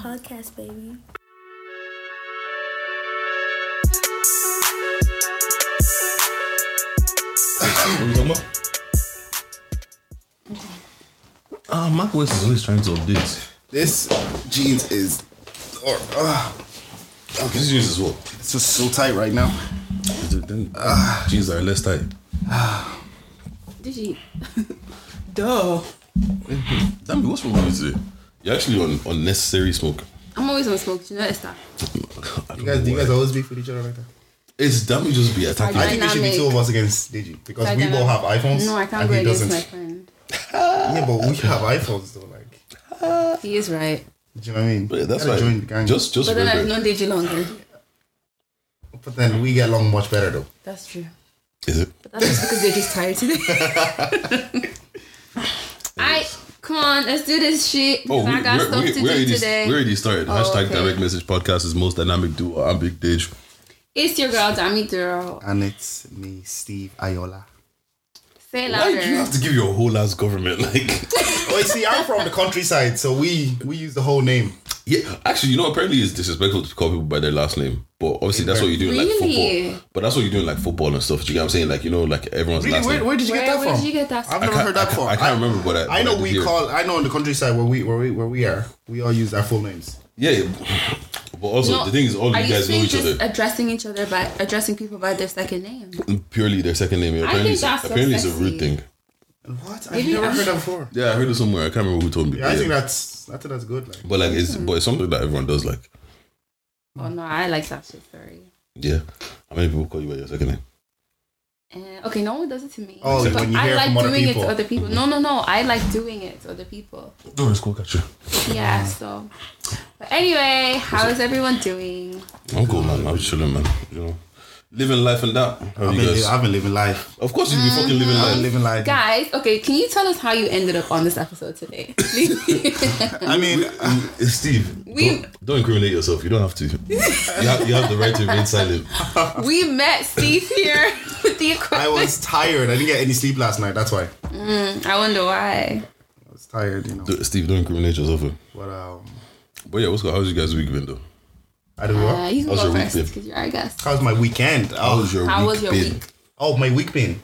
podcast, baby. What are you talking about? Ah, Mac West is always trying to update. This jeans is, or uh, This jeans as well. it's just so tight right now. Is it then jeans are less tight. Did you? Duh. Damn, what's wrong with you today? You're actually on unnecessary smoke. I'm always on smoke. Do you notice that? Don't You guys, do you guys always beef with each other like that? It's damn you just be attacking. I think it should be two of us against Deji because Like we both have iPhones. No, I can't go against doesn't. my friend. Yeah, but we have iPhones though. Like, He is right. do you know what I mean? But that's why. join the gang. Just, just But then I've remember. known Deji longer. but then we get along much better though. That's true. Is it? But that's just because Deji's tired today. I come on, let's do this shit. Oh, I we, got stuff we, to we do already, today. we already started. Oh, Hashtag okay. direct message podcast is most dynamic duo. I'm Big Dage. It's your girl, Dami Duro. And it's me, Steve Ayola. Say it Why do you have to give your whole ass government like? Oh, you see, I'm from the countryside, so we we use the whole name. Yeah, actually, you know, apparently it's disrespectful to call people by their last name, but obviously that's what you do in like Really? football. But that's what you do in like football and stuff. Do you get what I'm saying? Like you know, like everyone's Really, last where, name. where did you Where, get that where from? did you get that I've from? Never can't, heard that I, before. can't, I can't remember what I. I know what did we hear. call. I know in the countryside where we where we where we are, we all use our full names. Yeah, yeah. But also No, the thing is, all Are you you guys know each just other. addressing each other by addressing people by their second name? Purely their second name. Apparently, think it's, that's so apparently it's a rude thing. What? I've Maybe never I'm- heard that before. Yeah, I heard it somewhere. I can't remember who told me. Yeah, but I think yeah. that's I think that's good. Like, But like, it's but it's something that everyone does. Like, Oh no, I like that shit. Sorry. yeah. How many people call you by your second name? Uh, okay, no one does it to me. Oh, but when you I like from other doing it to other people. No, no, no. I like doing it to other people. Oh, it's cool, catch you. Yeah. So, but anyway, how is everyone doing? I'm cool, man. I'm chilling, man. You know, living life and that. I've been, li- I've been living life. of course, you be fucking living I've life. been living life. Guys, okay, can you tell us how you ended up on this episode today? I mean, Uh, Steve, We- don't, don't incriminate yourself. You don't have to. You have, you have the right to remain silent. we met Steve here with the equipment. I was tired. I didn't get any sleep last night. That's why I wonder why. I was tired. You know. D- Steve, don't incriminate yourself. eh. But um, But yeah, what's good? How's you guys' week been though? I don't know. Uh, you can How's go your week first because you're our guest. How's my weekend? Oh, How's your How week was your been? week? oh, my week been.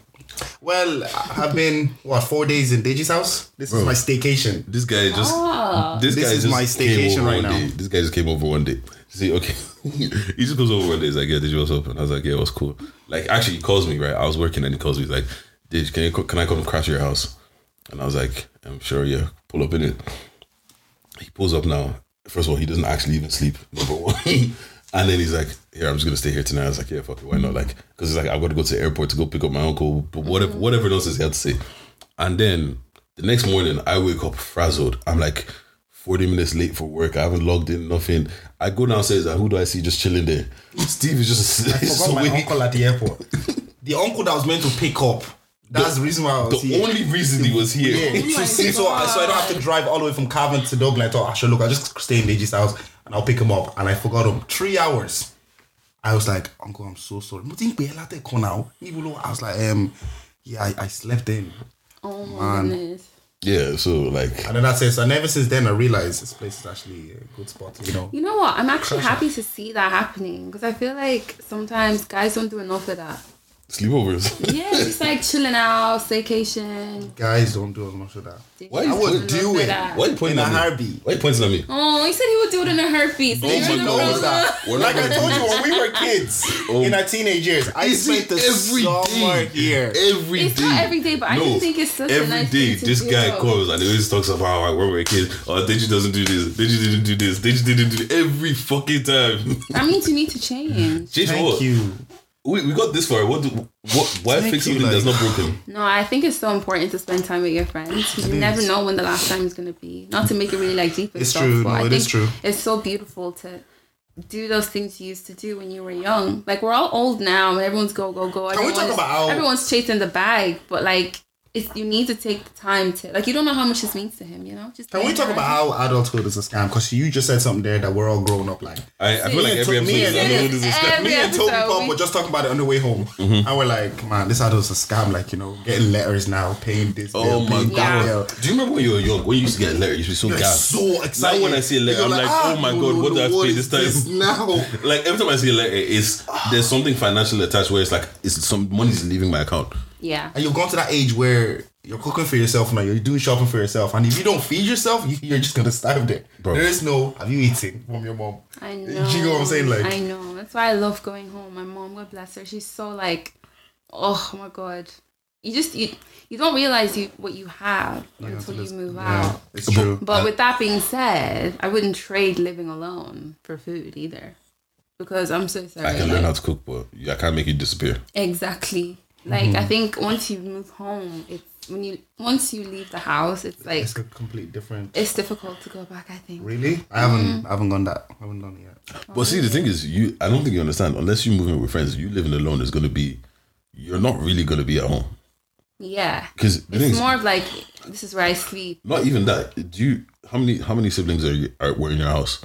Well, I've been what four days in Deji's house. This is my staycation. This guy just. Oh. This, This guy is just my came staycation over right one now. day. This guy just came over one day. See, okay, he just goes over one day. He's like, "Yeah, did you what's up?" And I was like, "Yeah, it was cool." Like, actually, he calls me right. I was working and he calls me. He's like, "Did can you, can I come crash your house?" And I was like, "I'm sure, yeah, pull up in it." He pulls up now. First of all, he doesn't actually even sleep. Number one, and then he's like, "Here, I'm just gonna stay here tonight." I was like, "Yeah, fuck it, why not?" Like, because he's like, "I've got to go to the airport to go pick up my uncle." But whatever, whatever else he had to say. And then the next morning, I wake up frazzled. I'm like 40 minutes late for work. I haven't logged in, nothing. I go downstairs and who do I see just chilling there? Steve is just I forgot my uncle at the airport. the uncle that was meant to pick up. That's the, reason why I was The here. only reason he was here. Yeah, to see, so, I, so I don't have to drive all the way from Cavan to Dublin. I thought, I should look, I'll just stay in Deji's house and I'll pick him up. And I forgot him. Three hours. I was like, Uncle, I'm so sorry. Mo ti ń pè é látẹ̀kọ́ now. I was like, um, yeah, I, I slept in. Oh my Man. goodness. Yeah, so like, And then that's it. And ever since then, I realized this place is actually a good spot, you know. You know what? I'm actually happy to see that happening because I feel like sometimes guys don't do enough of that. Sleepovers. Yeah, just like chilling out, staycation. Guys don't do as much of that. Why I you would point- do it. that. Why are you pointing In a at me? heartbeat. Why are you pointing at me? Oh, he said he would do it in a heartbeat. So Oh you're my the God. one- We're not Like I gonna- told you, when we were kids, oh. in our teenage years, I Is spent it the every summer day? here. Every It's not every day, but I do think it's such a every nice day thing to this do. guy calls and he always talks about how like, when we were kids, oh, Deji doesn't do this, Deji didn't do this, Deji didn't do this. every fucking time. That means you need to change. Change for Thank what? you. We, we got this far. What? Do, what? Why fix you, something that's like- not broken? No, I think it's so important to spend time with your friends because you It never is. know when the last time is going to be. Not to make it really like deep and It's stuff, true. but No, I it think is true. it's so beautiful to do those things you used to do when you were young. Like we're all old now and everyone's go go go. Can we talk about how- everyone's chasing the bag? But like it's you need to take the time to like you don't know how much this means to him. You know, just Can we talk around about how adulthood is a scam? Because you just said something there that we're all grown up like. I, I feel like Me every and- episode me is and- another this is Every Me and Toby episode, Pop we- were just talking about it on the way home, Mm-hmm. and we're like, "Man, this adult's a scam." Like you know, getting letters now, paying this. Oh bill, my paying that bill. Do you remember when you were young? When you used to get letters you used to be so You're gassed. so excited. Now when I see a letter, You're I'm like, "Ah, oh my no, god, no, what do I have no, to pay this is time? now? Like every time I see a letter, it's there's something financial attached where it's like it's some money's leaving my account. Yeah. And you've gone to that age where you're cooking for yourself now. You're doing shopping for yourself, and if you don't feed yourself, you, you're just gonna starve there. Bro. There is no. Have you eaten from your mom? I Do know. you know what I'm saying? Like, I know. That's why I love going home. My mom, God bless her, she's so like, oh my god. You just you you don't realize you what you have until you move yeah, out. it's true. But uh, with that being said, I wouldn't trade living alone for food either, because I'm so sorry. I can learn how to cook, but I can't make you disappear. Exactly. Like I think once you move home, it's when you once you leave the house, it's like It's a complete different. it's difficult to go back. I think. Really? I haven't. Mm-hmm. I haven't gone that. I haven't done it yet. But see, the thing is, you I don't think you understand. Unless you move in with friends, you living alone is gonna be. You're not really gonna be at home Yeah. because the thing It's is, more of like this is where I sleep. not even that. Do you how many how many siblings are you are were in your house?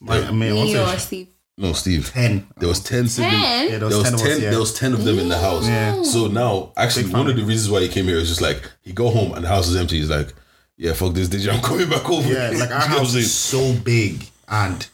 My, I mean, I won't Me or sleep. No, Steve. ten. There was ten siblings. Ten. Yeah, There was, ten of us, ten. yeah. There was ten of them in the house. Yeah. So now, actually, one of the reasons why he came here is just like he go home and the house is empty. He's like, yeah, fuck this, Deji. I'm coming back over. Yeah, like our You know what I'm house is so big and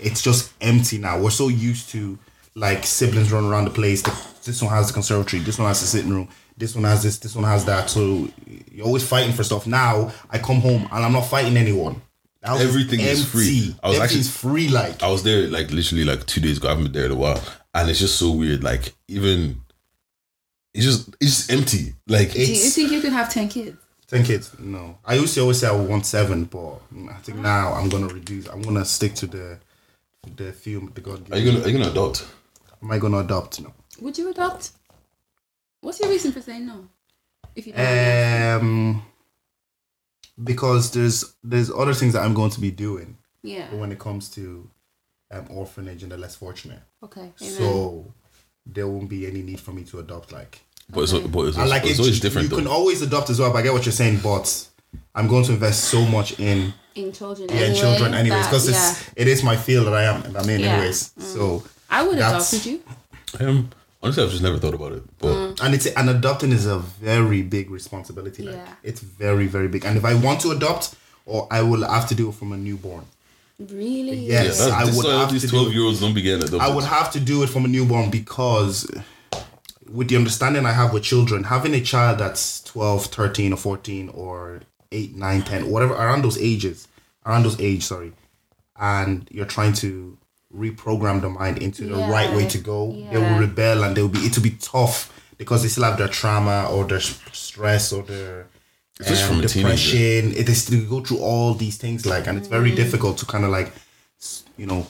it's just empty now. We're so used to like siblings running around the place. This one has the conservatory. This one has the sitting room. This one has this. This one has that. So you're always fighting for stuff. Now I come home and I'm not fighting anyone. The house Everything is free. I was Everything's actually- free. Like I was there like literally like two days ago. I haven't been there in a while, and it's just so weird. Like even it's just it's just empty. Like Do you think you could have ten kids? ten kids. No, I used to always say I want seven, but I think now I'm gonna reduce. I'm gonna stick to the the few the God. are you gonna are you gonna adopt? Am I gonna adopt? No. Would you adopt? What's your reason for saying no? If you don't have Um, because there's there's other things that I'm going to be doing yeah. when it comes to um, orphanage and the less fortunate. Okay. Amen. So there won't be any need for me to adopt. Like, But it's, but it's, I like it's it. always different You though. can always adopt as well. But I get what you're saying. But I'm going to invest so much in in children. yeah, in children anyways because yeah. it's it is my field that I am I'm in Yeah. Mm. anyways. So I would that's- adopt. Would you? Um, honestly, I've just never thought about it. But Mm. and it's and adopting is a very big responsibility. Like Yeah. it's very very big. And if I want to adopt, or I will have to do it from a newborn. Really? Yeah. yeah, Yes, that's, I would is why all have these to do twelve it. year olds don't be getting adopted. I would have to do it from a newborn because with the understanding I have with children, having a child that's 12, 13 or 14 or 8, 9, 10, whatever, around those ages, around those age, sorry, and you're trying to reprogram the mind into the Yeah. right way to go, they will rebel and they'll be, it'll be tough because they still have their trauma or their stress or their Especially um, from a depression. It is to go through all these things like, and it's very Mm. difficult to kind of like, you know,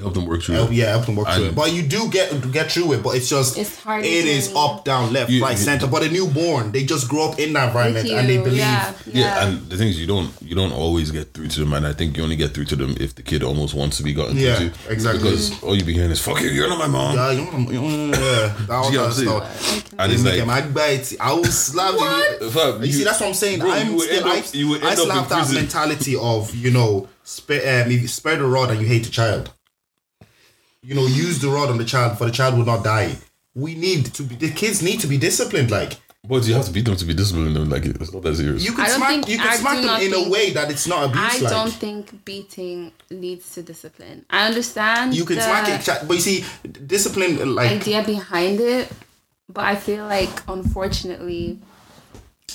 help them work through. help, it. yeah, help them work through And- it. But you do get get through it. But it's just It's hard It to me. up, down, left, You- right, you- center. But a newborn, they just grow up in that environment and they believe. Yeah. Yeah, and the thing is, you don't you don't always get through to them, and I think you only get through to them if the kid almost wants to be gotten Yeah, through to. exactly. Because all you be hearing is "fuck you, you're not my mom." Yeah, you know, you know, yeah, that all you that I'm stuff. Okay. And it's Make like, them agbite. I will slap you. fam, You see, that's what I'm saying. bro, I'm you will still, end I, up- you will I end still have that mentality of you know, spare, um, spare the rod and you hate the child. You know, use the rod on the child for the child will not die. We need to be. The kids need to be disciplined. Like But you have to beat them to be disciplined. Though. Like it's not that serious. you can smack. You can I smack them not in a way that it's not abuse. I like. don't think beating leads to discipline. I understand You can the smack it, cha- but you see, discipline like idea behind it, but I feel like unfortunately,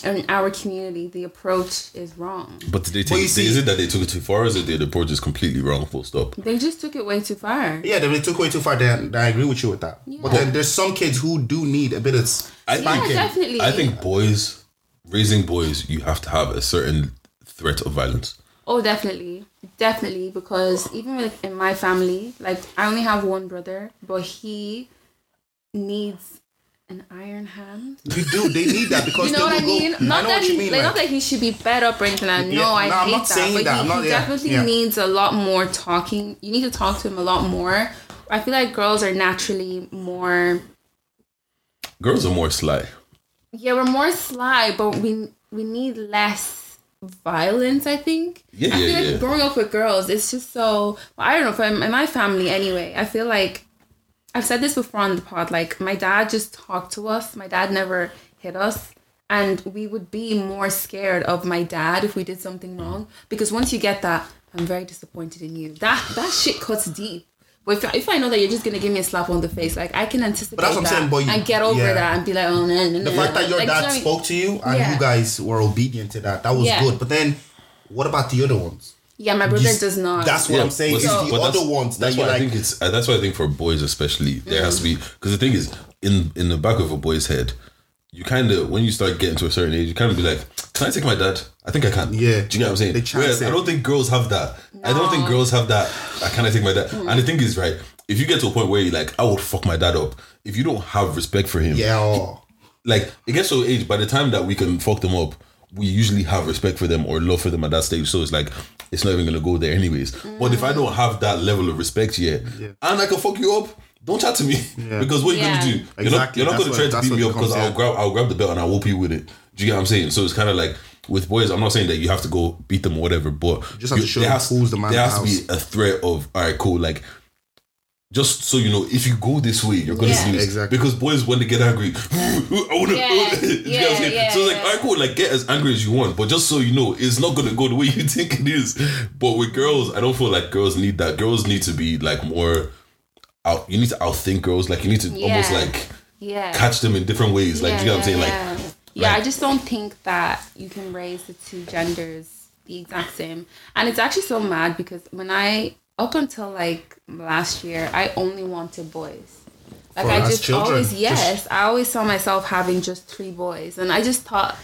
in our community, the approach is wrong. but did they But you take? see- is it that they took it too far, or is it the approach is completely wrong? Full stop. They just took it way too far. yeah, they took way too far. Then, then I agree with you with that. But then there's some kids who do need a bit of I Yeah, definitely. I think boys, raising boys, you have to have a certain threat of violence. Oh, definitely, definitely. Because even with in my family, like I only have one brother, but he needs an iron hand. You do. They need that because You know they what I will mean? Go, Not I know that what you he, mean. like, like- not that he should be fed up or anything. I know Yeah, I no, I'm hate not that, saying but that. he, I'm not- he yeah, definitely yeah. needs a lot more talking. You need to talk to him a lot more. I feel like girls are naturally more. Girls are more sly. yeah, we're more sly, but we we need less violence. I think. Yeah, I yeah, feel like yeah. growing up with girls, it's just so. Well, I don't know. For in my family, anyway, I feel like I've said this before on the pod. Like my dad just talked to us. My dad never hit us. And we would be more scared of my dad if we did something wrong. Because once you get that, I'm very disappointed in you. That that shit cuts deep. But if, if I know that you're just gonna give me a slap on the face, like I can anticipate But that's what I'm saying, but you- and get over yeah. that and be like, oh no, no, no. The fact that your like, dad you know what I mean? spoke to you and Yeah. you guys were obedient to that, that was Yeah. good. But then, what about the other ones? Yeah, my brother You- does not. That's what I'm saying. but It's see, the but other that's- ones that That's you're why like. I think it's. uh, That's why I think for boys especially, there has to be because the thing is in in the back of a boy's head, you kind of when you start getting to a certain age, you kind of be like, "Can I take my dad? I think I can." Yeah. do you know what I'm saying? Whereas. I don't think girls have that. I don't think girls have that. I can I take my dad? Hmm. And the thing is, right? If you get to a point where you're like, I would fuck my dad up. If you don't have respect for him, yeah, oh, like it gets to an age by the time that we can fuck them up we usually have respect for them or love for them at that stage so it's like it's not even gonna go there anyways. But if i don't have that level of respect yet and i can fuck you up don't chat to me. Because what Yeah. you gonna do? You're not, you're not gonna what- try to beat me up because i'll grab i'll grab the belt and i'll whoop you with it. Do you get what i'm saying? So it's kind of like with boys i'm not saying that you have to go beat them or whatever but just have to show there them has, who's the man there has the to be a threat of all right cool like just so you know, if you go this way, you're gonna Yeah. lose. Exactly. Because boys, when they get angry, I wanna, Yeah, I wanna- you yeah, get what I'm saying? yeah, so it's like, yeah. alright, cool, like get as angry as you want, but just so you know, it's not gonna go the way you think it is. But with girls, I don't feel like girls need that. Girls need to be like more out. You need to outthink girls. Like you need to almost like yeah. catch them in different ways. Like yeah, you know what I'm saying? Like yeah. yeah, like- I just don't think that you can raise the two genders the exact same. And it's actually so mad because when I up until like last year, I only wanted boys. Like For I just children, always just- yes, I always saw myself having just three boys, and I just thought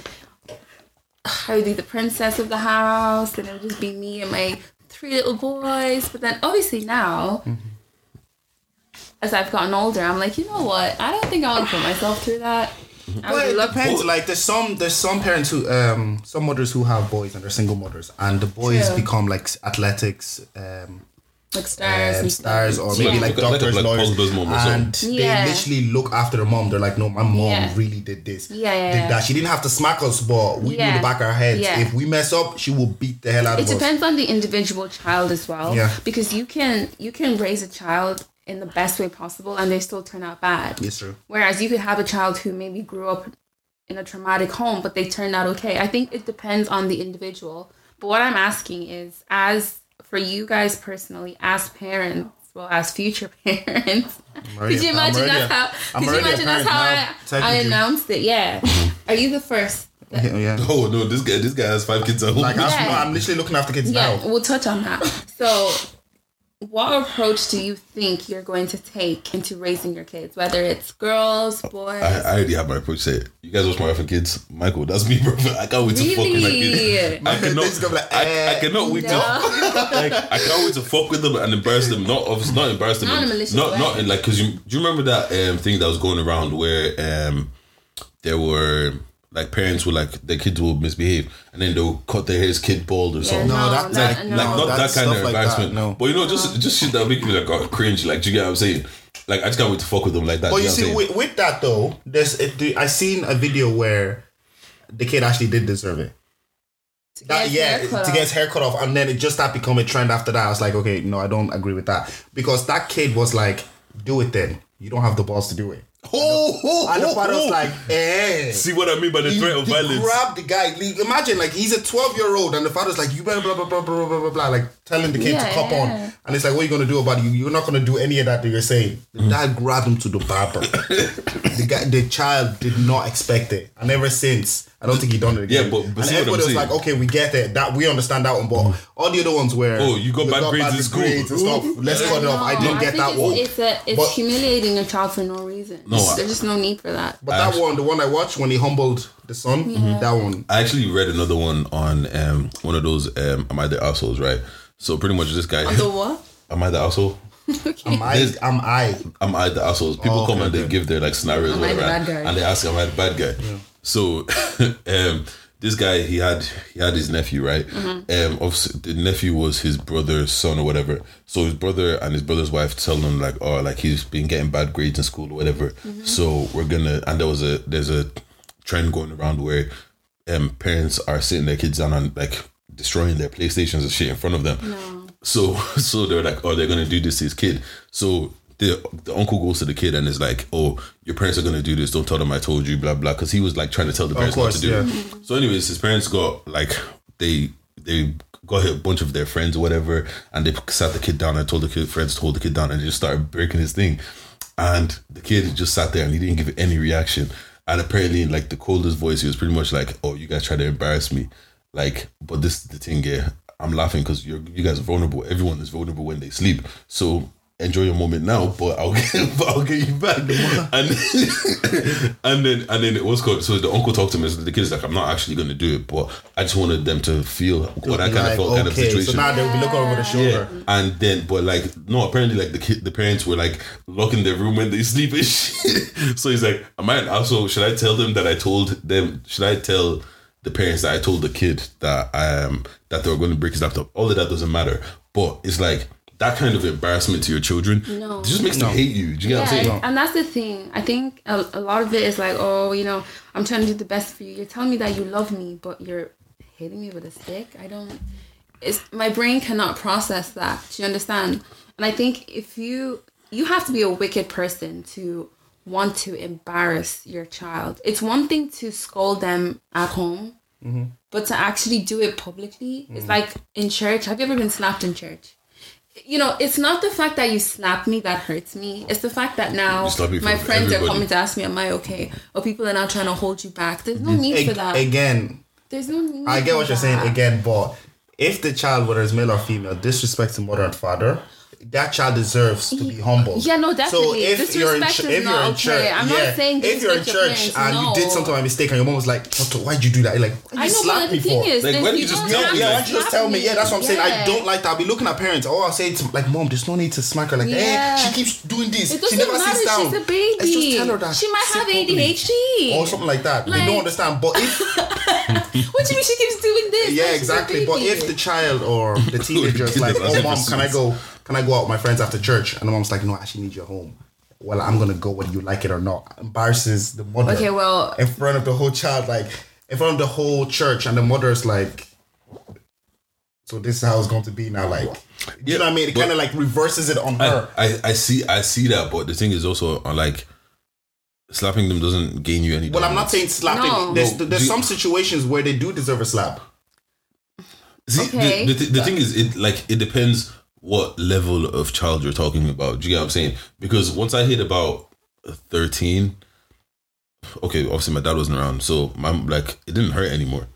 I would be the princess of the house, and it would just be me and my three little boys. But then obviously now. As I've gotten older, I'm like, you know what? I don't think I to put myself through that. I Well, would it. Like there's some there's some parents who um some mothers who have boys and they're single mothers and the boys True. become like athletics um, like stars um and stars or maybe Yeah. like Like a- like a- doctors like lawyers Pogba's mom or something. and Yeah. they literally look after their mom. They're like, no, my mom Yeah. really did this. Yeah, yeah, did that. She didn't have to smack us, but we knew Yeah. the back of our heads. Yeah. If we mess up, she will beat the hell out It of us. It depends on the individual child as well. Yeah. Because you can you can raise a child in the best way possible and they still turn out bad. Yes, true. Whereas you could have a child who maybe grew up in a traumatic home, but they turned out okay. I think it depends on the individual. But what I'm asking is, as for you guys personally, as parents, well, as future parents, could you imagine that's how? I'm Could you imagine that's how I, I announced it? Yeah. Mm-hmm. Are you the first? Yeah, yeah. Oh no, this guy, this guy has five kids at home. Like I'm, Yeah. I'm literally looking after kids Yeah, now. we'll touch on that. So, what approach do you think you're going to take into raising your kids? Whether it's girls, boys. I, I already have my approach set. You guys watch my wife and kids. Michael, that's me, bro. I can't wait to fuck with my kids. I cannot, This is gonna be like, I, eh. I cannot wait to like, I can't wait to fuck with them and embarrass them. Not obviously not embarrass them. Not in a malicious not way. not in like because you do you remember that um, thing that was going around where um there were like parents will like their kids will misbehave and then they'll cut their hair's kid bald or something. No, No, that- that- like- no. Like not that that's kind of stuff like that, embarrassment. no. But you know, just just shit that make me like oh, cringe. Like, do you get what I'm saying? Like, I just can't wait to fuck with them like that. But do you get what I'm see, with, with that though, there's it, the- I seen a video where the kid actually did deserve it. to That, get yeah, hair cut to off. get his hair cut off, and then it just that become a trend after that. I was like, okay, no, I don't agree with that because that kid was like, do it then. You don't have the balls to do it. Oh, oh, And the father was like, eh. See what I mean by the He- threat of he violence? Grab the guy. Imagine, like, he's a 12 year old, and the father's like, you better blah, blah, blah, blah, blah, blah, blah, like, telling the kid Yeah, to cop yeah. on. And it's like, what are you going to do about it? You- You're not going to do any of that that you're saying. The Mm. dad grabbed him to the barber. the guy, the child did not expect it. And ever since, I don't think he done it again. Yeah, but- but and see what I'm everybody was saying? like, okay, we get it. That We understand that one. But all the other ones were. Oh, you got bad grades in school. grades and stuff. Let's cut it off. I didn't get that one. It's, a, it's But- humiliating a child for no reason. No, I- There's just no need for that. But that Actually- one, the one I watched when he humbled the son, that one. I actually read another one on um one of those um Am I the assholes, right? So pretty much this guy The what? Am I the asshole? Am I? Am I? Am I the assholes? People Oh, come okay, and they okay. give their like scenarios, Am I the whatever, bad guy? and they ask, "Am I the bad guy?" So, um, this guy he had he had his nephew, right? Mm-hmm. Um, obviously, the nephew was his brother's son or whatever. So his brother and his brother's wife tell him like, "Oh, like he's been getting bad grades in school or whatever." Mm-hmm. So we're gonna and there was a there's a trend going around where um parents are sitting their kids down and like destroying their playstations and shit in front of them so so they're like oh they're gonna do this to his kid so the, the uncle goes to the kid and is like, "Oh, your parents are gonna do this. Don't tell them I told you." Blah blah. Because he was like trying to tell the parents course, what to do. yeah. So, anyways, his parents got like they they got a bunch of their friends or whatever, and they sat the kid down and told the kid friends to hold the kid down, and they just started breaking his thing, and the kid just sat there and he didn't give any reaction, and apparently like the coldest voice, he was pretty much like, "Oh, you guys try to embarrass me," like, but this is the thing, yeah. I'm laughing because you're you guys are vulnerable. Everyone is vulnerable when they sleep. So enjoy your moment now, but I'll get but I'll get you back. And and then and then it was called. So the uncle talked to me. So the kid's like, I'm not actually going to do it, but I just wanted them to feel what I kind of Like, felt, kind of situation. So now they'll be looking over the shoulder. And then, but like, no, apparently, like the kid, the parents were like locking their room when they sleep and shit. so he's like, I also, should I tell them that I told them, should I tell the parents that I told the kid that I am um that they were going to break his laptop? All of that doesn't matter. But it's like that kind of embarrassment to your children. No. It just makes them hate you. Do you get what I'm saying? and that's the thing. I think a, a lot of it is like, oh, you know, I'm trying to do the best for you. You're telling me that you love me, but you're hitting me with a stick. I don't. It's my brain cannot process that. Do you understand? And I think if you you have to be a wicked person to want to embarrass your child. It's one thing to scold them at home, mm-hmm. but to actually do it publicly, it's mm-hmm. like in church. Have you ever been slapped in church? You know, it's not the fact that you slapped me that hurts me. It's the fact that now You slap me in my friends are coming to ask me, "Am I okay?" Or people are now trying to hold you back. There's no need for that. Again, There's no need. I get what you're saying again, but if the child, whether it's male or female, disrespects the mother and father, that child deserves to be humble. Yeah, no, So definitely. if you're in, ch- if you're not in church. I'm not yeah, saying if you're in disrespect your church parents, and you did something by mistake and your mom was like, "Toto, why'd you do that?" You're like, why I you know, slap me for? is, Like, why don't you you just tell me? yeah, why don't you just tell me? Yeah, that's what I'm saying. I don't like that. I'll be looking at parents. Oh, I'll say to like, mom, there's no need to smack her. Like, Yeah. hey, she keeps doing this. It she doesn't never matter. sits down. She's a baby. Let's just tell her that. She might have. ADHD. or something like that. they don't understand. But if What do you mean she keeps doing this? yeah, Like, she's a exactly. But if the child or the teenager is like, "Oh, mom, can I go? Can I go out with my friends after church?" and the mom's like, "No, I actually need you home." Well, I'm gonna go whether you like it or not. Embarrasses the mother. Okay, well- in front of the whole child, like in front of the whole church, and the mother's like, "So this is how it's going to be now." Like, do you know what I mean? It kind of like reverses it on I, her. I, I see I see that, but the thing is also uh, like slapping them doesn't gain you any. Well, I'm not saying slapping. No. There's No, there's do- some situations where they do deserve a slap. See, Okay. the, the, th- the thing is, it like it depends what level of child you're talking about. Do you get what I'm saying? Because once I hit about thirteen, okay, obviously my dad wasn't around, so my like it didn't hurt anymore.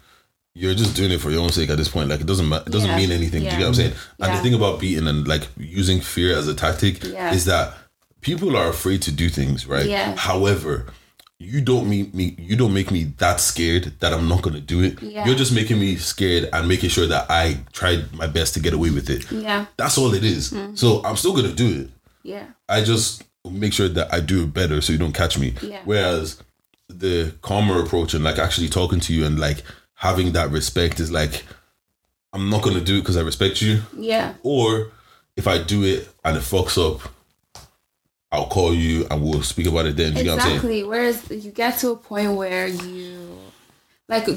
You're just doing it for your own sake at this point. Like it doesn't ma- it doesn't Yeah. mean anything. Do you Yeah. get what I'm saying? And Yeah. the thing about beating and like using fear as a tactic Yeah. is that people are afraid to do things, right? Yeah. However, you don't make me you don't make me that scared that I'm not gonna do it. Yeah. You're just making me scared and making sure that I tried my best to get away with it. yeah, That's all it is. Mm-hmm. So I'm still gonna do it. yeah, I just make sure that I do it better so you don't catch me. Yeah. Whereas the calmer approach and like actually talking to you and like having that respect is like I'm not gonna do it because I respect you. yeah. Or if I do it and it fucks up, I'll call you and we'll speak about it then. You get what I'm? Exactly. Whereas you get to a point where you, like,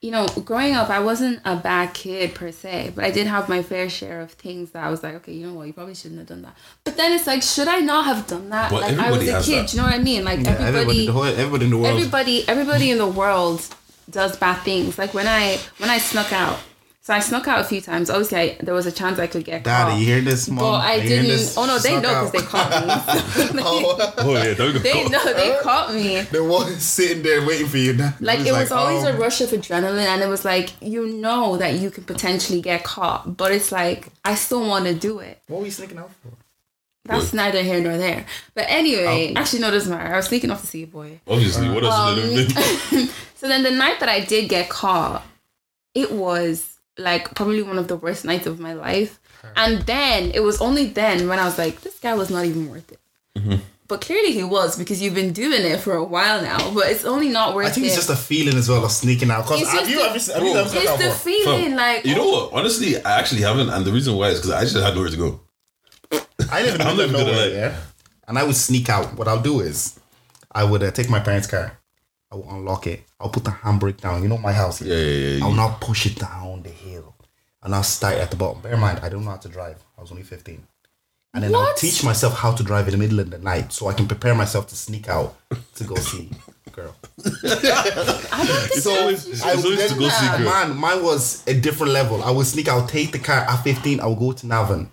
you know, growing up, I wasn't a bad kid per se, but I did have my fair share of things that I was like, okay, you know what, you probably shouldn't have done that. But then it's like, should I not have done that? But like, I was everybody a kid. that. Do you know what I mean? Like, everybody, everybody, the whole, everybody in the world. everybody, everybody in the world does bad things. Like when I when I snuck out. So I snuck out a few times. Obviously, I, there was a chance I could get Daddy, caught. you hear this, mom? But I You didn't. this? Oh no, they know because they caught me. Oh. oh yeah, there we go. they know they caught me. The one sitting there waiting for you. Now. Like it was always oh. a rush of adrenaline, and it was like you know that you could potentially get caught, but it's like I still want to do it. What were you sneaking out for? That's neither here nor there. But anyway, actually, no, it doesn't matter. I was sneaking off to see a boy. Obviously, what else is there? Um, so then the night that I did get caught, it was like probably one of the worst nights of my life. And then it was only then when I was like, this guy was not even worth it. Mm-hmm. But clearly he was because you've been doing it for a while now. But it's only not worth it. I think it. it's just a feeling as well of sneaking out. Cause It's have just you the- ever, have you ever it's out the for? feeling Fam, like you know what? Honestly, I actually haven't, and the reason why is because I just had nowhere to go. I live in the middle of gonna nowhere, lie. yeah. And I would sneak out. What I'll do is, I would uh, take my parents' car. I will unlock it. I'll put the handbrake down. You know my house. Yeah, yeah, yeah. I'll not push it down the hill. And I'll start at the bottom. Bear in mind, I don't know how to drive. I was only 15. And then I'll What? teach myself how to drive in the middle of the night so I can prepare myself to sneak out to go see girl. It's always it's I always would to go see girl. Man, mine was a different level. I would sneak out, take the car at 15, I would go to Navan.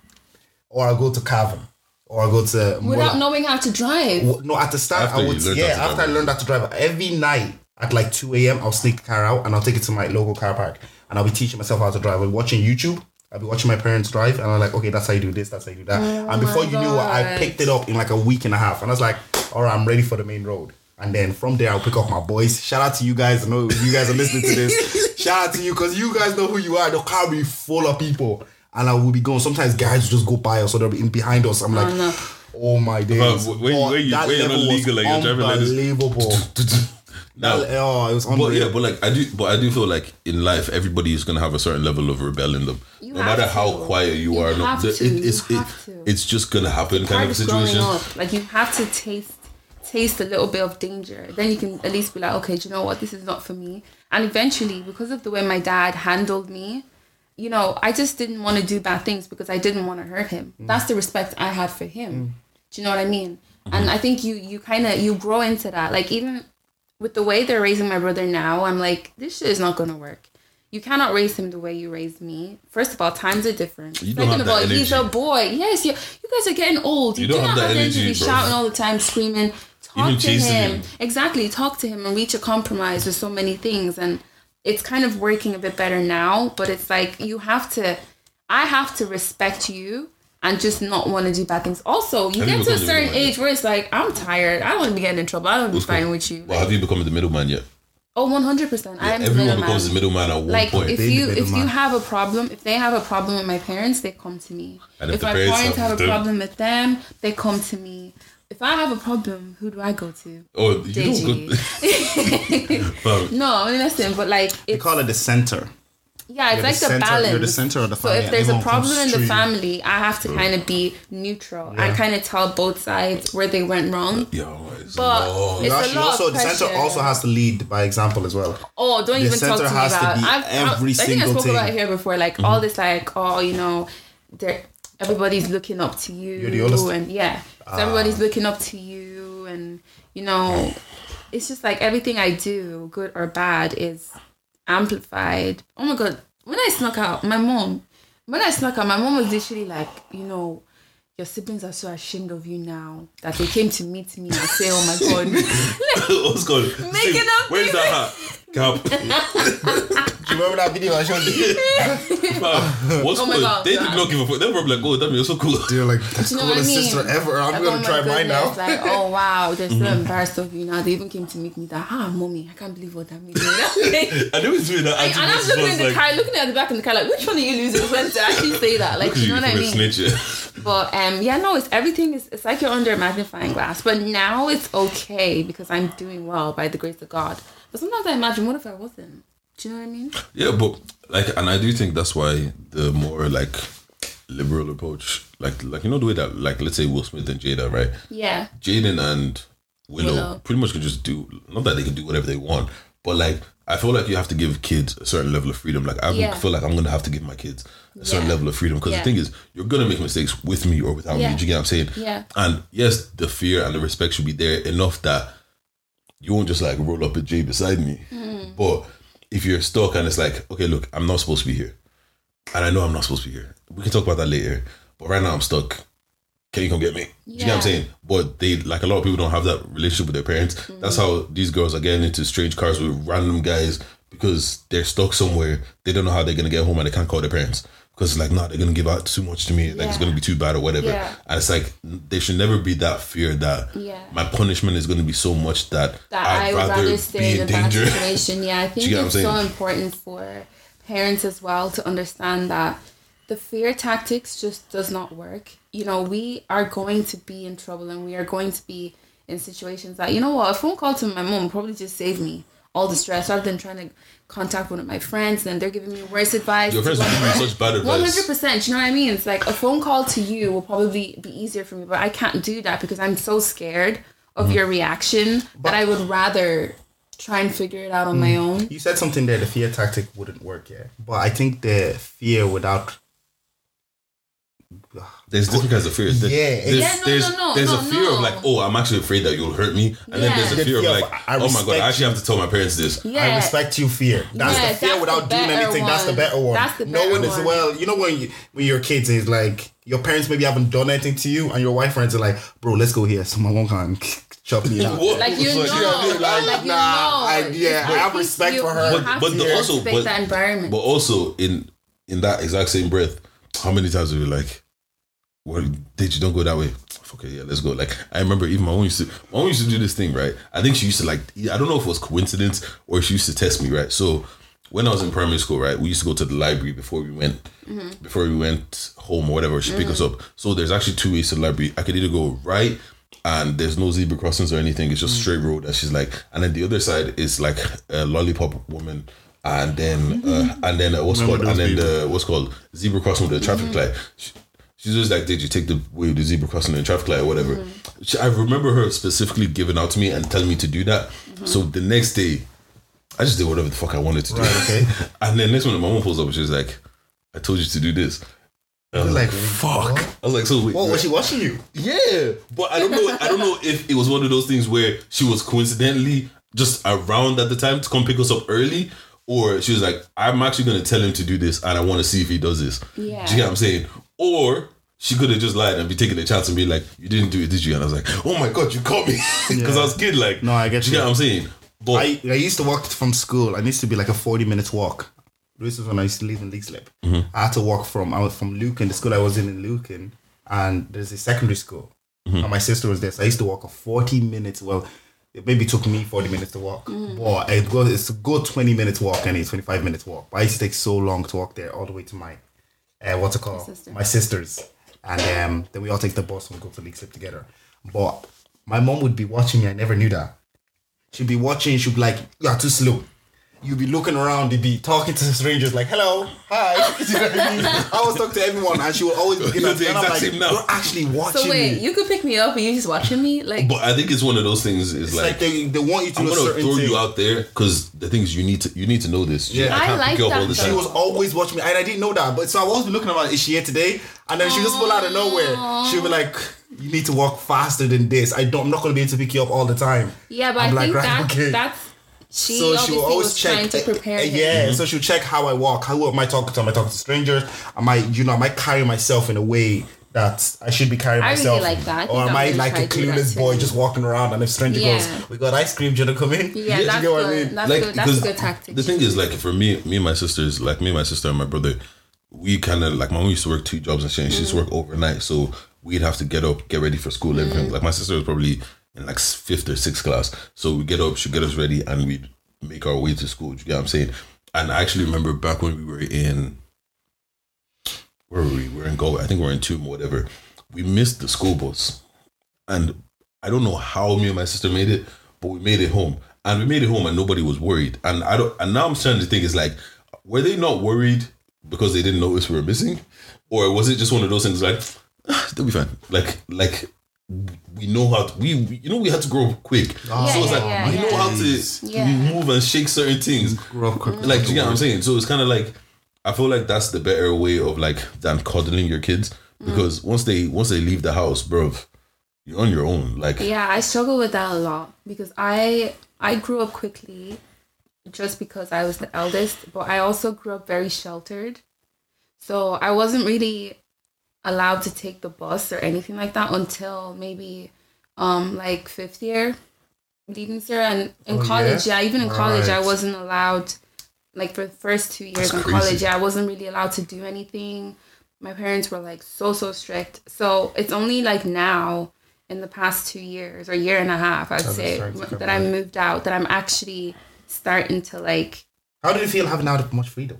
Or I'll go to Cavan. Or I'll go to Without Mulla. knowing how to drive. Well, No, at the start, After I you would. learned Yeah, to after drive. I learned how to drive, every night at like 2 a.m., I'll sneak the car out and I'll take it to my local car park and I'll be teaching myself how to drive. I'll be watching YouTube. I'll be watching my parents drive and I'm like, okay, that's how you do this, that's how you do that. Oh and before Oh my you knew it, I picked it up in like a week and a half. And I was like, all right, I'm ready for the main road. And then from there, I'll pick up my boys. Shout out to you guys. I know you guys are listening to this. Shout out to you because you guys know who you are. The car will be full of people. And I will be going. Sometimes guys will just go by us or they'll be in behind us. I'm like, oh, no. oh my days. But when- But when you- that when you're not level was legal, like, you're driving like this. Unbelievable. Now, oh, it was but yeah, but like I do, but I do feel like in life everybody is gonna have a certain level of rebel in them. You no have matter how quiet you, You are, no, have the- to, it- it's you it- have to. it's just gonna happen kind of of growing situation. Like you have to taste taste a little bit of danger. Then you can at least be like, okay, do you know what? This is not for me. And eventually, because of the way my dad handled me, you know, I just didn't want to do bad things because I didn't want to hurt him. Mm. That's the respect I had for him. Mm. Do you know what I mean? Mm-hmm. And I think you you kind of you grow into that. Like even with the way they're raising my brother now, I'm like, this shit is not gonna work. You cannot raise him the way you raised me. First of all, times are different. You Second of all, that he's a boy. Yes, you you guys are getting old. You, You don't do have that energy to energy, be bro. shouting all the time, screaming. Talk Even to him. him. Exactly. Talk to him and reach a compromise with so many things. And it's kind of working a bit better now, but it's like you have to I have to respect you and just not want to do bad things. Also, you Have you get to a certain middleman? age where it's like, I'm tired. I don't want to be getting in trouble. I don't want to be fighting with you. Well, have you become the middleman yet? Oh, 100%. I am the Everyone middleman. becomes the middleman at one Like point. if They you if you have a problem, if they have a problem with my parents, they come to me. And if if my parents parents have have a them- problem with them, they come to me. If I have a problem, who do I go to? oh, you don't go. Um, no, I mean listen, but like we it's call it the center. Yeah, it's You're like the the, center- balance. you're the center of the family. So if there's a problem in the family, I have to kind of be neutral and kind of tell both sides where they went wrong. Yo, it's But long. it's You a lot also of the center also has to lead by example as well. Oh, don't The even talk center to me has to about. be I've, every I've, I think I spoke thing. about it here before. Like mm-hmm. all this, like oh, you know, everybody's looking up to you, You're the oldest? and yeah, so everybody's ah. looking up to you, and you know, oh. it's just like everything I do, good or bad, is amplified. Oh my god, when I snuck out, my mom, when I snuck out, my mom was literally like, you know. Your siblings are so ashamed of you now that they came to meet me and say, "Oh my god, What's going? Making up Where's that hat? Cap. Do you remember that video I showed you? Fam, What's Oh my cool? God, They God. did not give a fuck. They were probably like, "Oh, damn, you're so cool." They're like the you know what I coolest mean? sister ever. I'm Like, gonna oh my try mine now. goodness, Like, oh wow, they're so embarrassed of you now. They even came to meet me that, ah, mommy, I can't believe what that means. and I knew it's doing that. I'm anti-voice looking was in the like, car, looking at the back of the car, like, which one of you losers went to actually say that? Like, Look you know what I mean? a snitch. But um, yeah, no, it's everything is. It's like you're under a magnifying glass. But now it's okay because I'm doing well by the grace of God. But sometimes I imagine, what if I wasn't? Do you know what I mean? Yeah, but like, and I do think that's why the more like liberal approach, like, like you know the way that, like, let's say Will Smith and Jada, right? Yeah. Jaden and Willow, Willow. pretty much can just do not that they can do whatever they want, but like I feel like you have to give kids a certain level of freedom. Like I Yeah. feel like I'm gonna have to give my kids a certain level of freedom because Yeah. the thing is you're gonna make mistakes with me or without Yeah. me. Do you get what I'm saying? Yeah. And yes, the fear and the respect should be there enough that you won't just like roll up a J beside me. Mm. But if you're stuck and it's like, okay, look, I'm not supposed to be here. And I know I'm not supposed to be here. We can talk about that later. But right now I'm stuck. Can you come get me? Do you know what I'm saying? But they like a lot of people don't have that relationship with their parents. That's mm-hmm. how these girls are getting into strange cars with random guys because they're stuck somewhere. They don't know how they're gonna get home and they can't call their parents. Because it's like, nah, they're gonna give out too much to me. Like it's gonna be too bad or whatever. Yeah. And it's like there should never be that fear that Yeah. my punishment is gonna be so much that, that I'd I would rather, rather be stay in in danger. situation. Yeah, I think it's so important for parents as well to understand that the fear tactics just does not work. You know, we are going to be in trouble and we are going to be in situations that, you know what, a phone call to my mom probably just saved me all the stress rather than trying to contact one of my friends and then they're giving me worse advice. Your friends will give you such bad advice. hundred percent. You know what I mean? It's like a phone call to you will probably be easier for me, but I can't do that because I'm so scared of Mm-hmm. your reaction that I would rather try and figure it out on my own. You said something there. The fear tactic wouldn't work. Yeah, but I think the fear without There's different kinds of fears. There- Yeah. there's, Yeah, no, there's, no, no, there's no, a fear of like, oh, I'm actually afraid that you'll hurt me, and then there's a The fear of fear like, of, I oh my god, respect I actually have to tell my parents this. Yeah. I respect you fear. That's Yeah, the fear that's without the doing better anything. That's the better one. That's the better no one better is well. You know when you, when you're kids, is like your parents maybe haven't done anything to you, and your wife friends are like, "Bro, let's go here." So my mom can chop me out. Like you know, like, you I mean? Like, like, you nah, know. I- yeah, I have respect you- for her. But- but the- also- but- that environment. But also in in that exact same breath, how many times have you like, well, did you don't go that way? Okay, yeah, let's go. Like I remember even my mom used to my mom used to do this thing, right? I think she used to like I don't know if it was coincidence or she used to test me, right? So when I was in primary school, right, we used to go to the library before we went mm-hmm. before we went home or whatever. She would pick us mm-hmm. up. So there's actually two ways to the library. I could either go right and there's no zebra crossings or anything. It's just mm. straight road. And she's like, and then the other side is like a lollipop woman. And then, uh, mm-hmm. and then uh, what's Remember called, and then those the what's called zebra crossing with the traffic light. She, she's just like, did you take the way of the zebra crossing and traffic light or whatever? She, I remember her specifically giving out to me and telling me to do that. So the next day, I just did whatever the fuck I wanted to do. Right, okay. and then next one, my mom pulls up and she's like, I told you to do this. I was like, like, fuck. what? I was like, so wait, What was she watching you? yeah, but I don't know. I don't know if it was one of those things where she was coincidentally just around at the time to come pick us up early, or she was like, "I'm actually going to tell him to do this, and I want to see if he does this." Yeah. do you get what I'm saying? Or she could have just lied and be taking a chance and be like, "You didn't do it, did you?" And I was like, "Oh my god, you caught me," because I was a kid. Like, No, I get you you. get what I'm saying? But I, I used to walk from school. I used to be like a 40 minutes walk. This is when I used to live in Leixlip. Mm-hmm. I had to walk from I was from Lucan, the school I was in in Lucan, and there's a secondary school. Mm-hmm. And my sister was there. So I used to walk a 40 minutes. Well, it maybe took me 40 minutes to walk. Mm-hmm. But it was it's a good 20 minutes walk and it's 25 minutes walk. But I used to take so long to walk there all the way to my uh, what's it called? sister. My sisters. And um, then we all take the bus and we go to Leixlip together. But my mom would be watching me. I never knew that. She'd be watching, she'd be like, You are too slow. You'd be looking around, you'd be talking to strangers like, Hello, hi. You know what I mean? I was talking to everyone and she would always be You're at the me. And I'm exact like, same now. You're actually watching so wait, me. you could pick me up and you're just watching me like but I think it's one of those things. Is it's like, like, they, they want you to I'm gonna throw thing. you out there because the things you need to you need to know this. Yeah. I I can't like pick that all the time. She was always watching me, and I didn't know that. But so I was always looking at her, is she here today? And then she just pull out of nowhere. She'll be like, "You need to walk faster than this. I don't. I'm not gonna be able to pick you up all the time." Yeah, but I'm i like, think right, that okay. that's she so she will always was check. trying to prepare uh, him. yeah, so she'll check how I walk. How am I talking to? Am I talking to strangers? Am I, you know, am I carrying myself in a way that I should be carrying I really myself? like that. I or am I'm like a to do that clueless boy just walking around? And if stranger Yeah. goes, "We got ice cream, do you wanna come in?" Yeah, Do you that's get what good. I mean? That's like good. That's a good tactic. The thing is, like for me, me and my sisters, like me and my sister and my brother, we kind of like my mom used to work two jobs and shit. And she used to work overnight, so we'd have to get up, get ready for school, everything. Like my sister was probably in like fifth or sixth class, so we get up, she get us ready, and we'd make our way to school. You get what I'm saying? And I actually remember back when we were in where were we? We We're in Galway. I think we we're in Tuam, whatever. We missed the school bus, and I don't know how me and my sister made it, but we made it home, and we made it home, and nobody was worried. And I don't. And now I'm starting to think it's like, were they not worried because they didn't notice we were missing, or was it just one of those things like, ah, they'll be fine. Like like we know how to, we, we you know we had to grow up quick, Yeah, so it's yeah, like yeah, we yeah. know how to Yeah. move and shake certain things. Grow up quick. Like, you get what I'm saying? So it's kind of like I feel like that's the better way of like than coddling your kids mm. because once they once they leave the house, bro, you're on your own. Like, Yeah, I struggle with that a lot because I I grew up quickly just because I was the eldest, but I also grew up very sheltered. So I wasn't really allowed to take the bus or anything like that until maybe um like fifth year leading year and in Oh, college, yeah? yeah, even in college I wasn't allowed like for the first two years That's in crazy. college, yeah, I wasn't really allowed to do anything. My parents were like so so strict. So it's only like now in the past two years or year and a half, I'd is say, starting to come that I moved out, that I'm actually starting to like. How did it feel having that much freedom?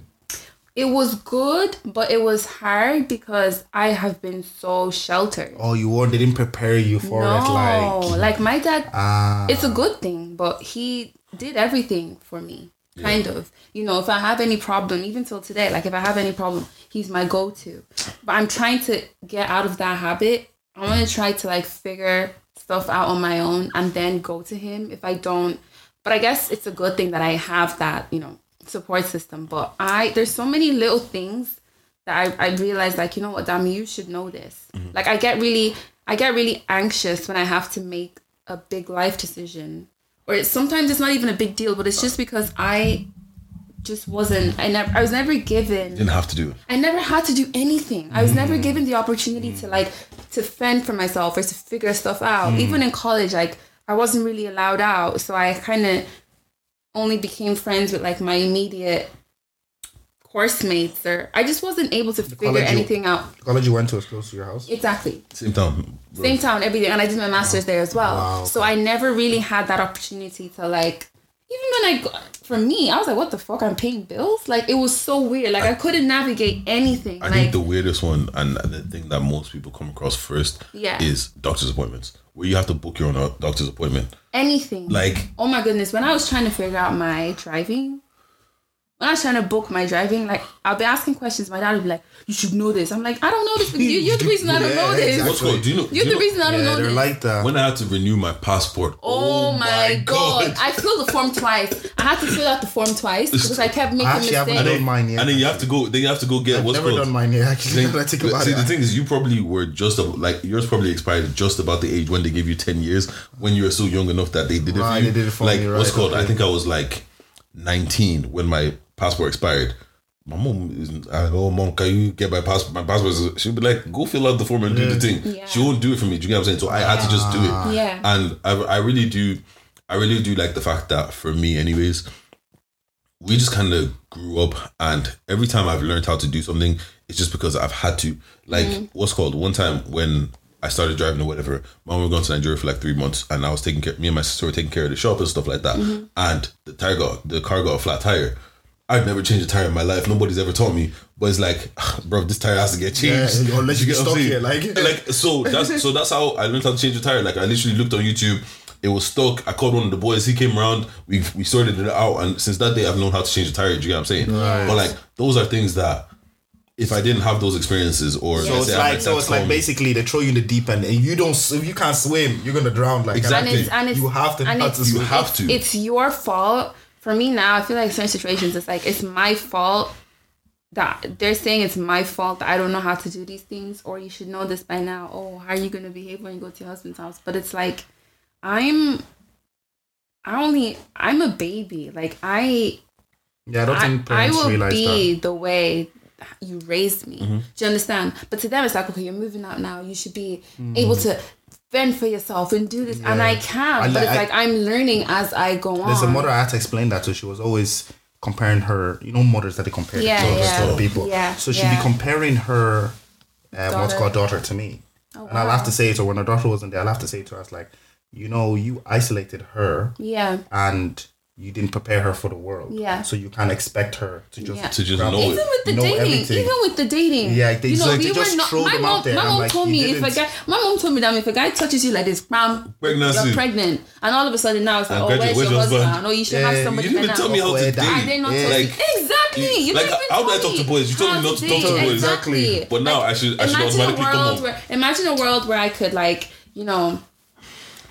It was good, but it was hard because I have been so sheltered. Oh, you weren't. They didn't prepare you for no, it. Like, like my dad ah, it's a good thing, but he did everything for me. Kind of. You know, if I have any problem, even till today, like if I have any problem, he's my go to. But I'm trying to get out of that habit. I want to try to like figure stuff out on my own and then go to him if I don't but I guess it's a good thing that I have that, you know, support system. But I there's so many little things that I, I realize like, you know what, damn, you should know this. Mm-hmm. Like I get really I get really anxious when I have to make a big life decision. Or it's, sometimes it's not even a big deal, but it's just because I just wasn't I never I was never given Didn't have to do. I never had to do anything. I was never mm. given the opportunity to like to fend for myself or to figure stuff out. Mm. Even in college, like I wasn't really allowed out, so I kind of only became friends with like my immediate course mates, or I just wasn't able to figure college you- anything out. The college you went to was close to your house. Exactly, Same town. same town, everything, and I did my masters there as well. Wow, So I never really had that opportunity to like. Even when I, got- for me, I was like, "What the fuck? I'm paying bills." Like it was so weird. Like I couldn't navigate anything. I like think the weirdest one and the thing that most people come across first Yeah. is doctor's appointments, where you have to book your own doctor's appointment. anything. Like, oh my goodness, when I was trying to figure out my driving, when I was trying to book my driving, like I'll be asking questions. My dad would be like, "You should know this." I'm like, "I don't know this. You, you're the reason I don't Yeah, know this. exactly. what's called? Do you know? You're you the know- reason I don't Yeah, know they're this." like that. When I had to renew my passport, Oh, oh my god. I filled the form twice. I had to fill out the form twice because I kept making I actually haven't mistakes. done mine yet. and then you have to go. Then you have to go get I've what's never called. done mine yet. Actually, Thing- I think but about see, it. the thing is, you probably were just about, like yours probably expired just about the age when they gave you ten years when you were so young enough that they did it Right, for you. they did it for like me, what's right, called? I think I was like nineteen when my passport expired. My mom is I go, oh mom, can you get my passport? My passport. is-" She'll be like, go fill out the form and do the mm. thing. Yeah. She won't do it for me. Do you get what I'm saying? So I had to just do it. Yeah. And I, I really do, I really do like the fact that for me, anyways, we just kind of grew up, and every time I've learned how to do something, it's just because I've had to. Like, mm. what's called one time when I started driving or whatever, my mom was going to Nigeria for like three months, and I was taking care. Me and my sister were taking care of the shop and stuff like that. Mm-hmm. And the tire got the car got a flat tire. I've never changed a tire in my life. Nobody's ever taught me. But it's like, bro, this tire has to get changed. Yeah, unless you get get stuck here, like- like so that's so that's how I learned how to change a tire. Like I literally looked on YouTube. It was stuck. I called one of the boys. He came around. We we sorted it out. And since that day, I've known how to change a tire. Do you get what I'm saying? But like those are things that if I didn't have those experiences, or So let's it's like so it's like basically they throw you in the deep end and you don't if you can't swim you're gonna drown like Exactly. and it's and it's You have to and know it's, to swim. You have to. It's your fault. For me now, I feel like certain situations, it's like it's my fault that they're saying it's my fault that I don't know how to do these things, or you should know this by now. Oh, how are you gonna behave when you go to your husband's house? But it's like I'm. I only I'm a baby. Like I yeah I don't I, think I will realize be that the way you raised me. Mm-hmm. Do you understand? But to them, it's like, okay, you're moving out now. You should be Mm-hmm. able to fend for yourself and do this. And I can, I but it's I- like I'm learning as I go on. there's a mother I had to explain that to she was always comparing her you know mothers that they compare Yeah, daughters yeah, to other people yeah, so she'd yeah. be comparing her um, what's called daughter to me Oh, and I'll have to say to her when her daughter wasn't there I'll have to say to her I was like you know you isolated her Yeah. and you didn't prepare her for the world Yeah. so you can't expect her to just Yeah. to just grab know it. Even with the know dating, everything. even with the dating, Yeah, they you know, just- we they just not. throw My them mom, out there. my mom like, told you me if a guy, my mom told me that if a guy touches you like this, bam, Pregnancy. you're pregnant, and all of a sudden now it's like, And oh, graduate, where's where's your your husband? husband? No, you should Yeah, have you somebody You didn't even tell me how to Where date. that- I did not Yeah. tell Like, you exactly. You, like, how would I talk to boys? You told me not to talk to boys. Exactly. But now I should- I should imagine a automatically come world where imagine a world where I could like you know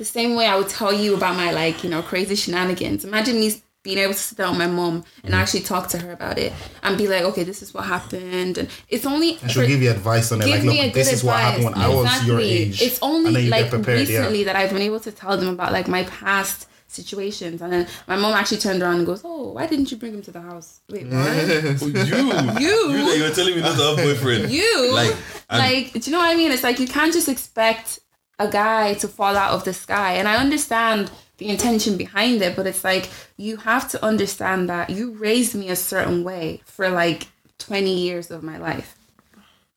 the same way I would tell you about my like you know crazy shenanigans. Imagine me being able to sit down with my mom and Mm-hmm. actually talk to her about it and be like, okay, this is what happened, and it's only and she'll give you advice on it like me look this is what happened when advice. I was your Exactly. age It's And then only you get like prepared, yeah. recently that I've been able to tell them about like my past situations, and then my mom actually turned around and goes, "Oh, why didn't you bring him to the house? Wait, what? Oh, you, You. you, that you're telling me not to have a boyfriend. you Like, and- like do you know what I mean? It's like you can't just expect a guy to fall out of the sky. And I understand the intention behind it, but it's like you have to understand that you raised me a certain way for like 20 years of my life.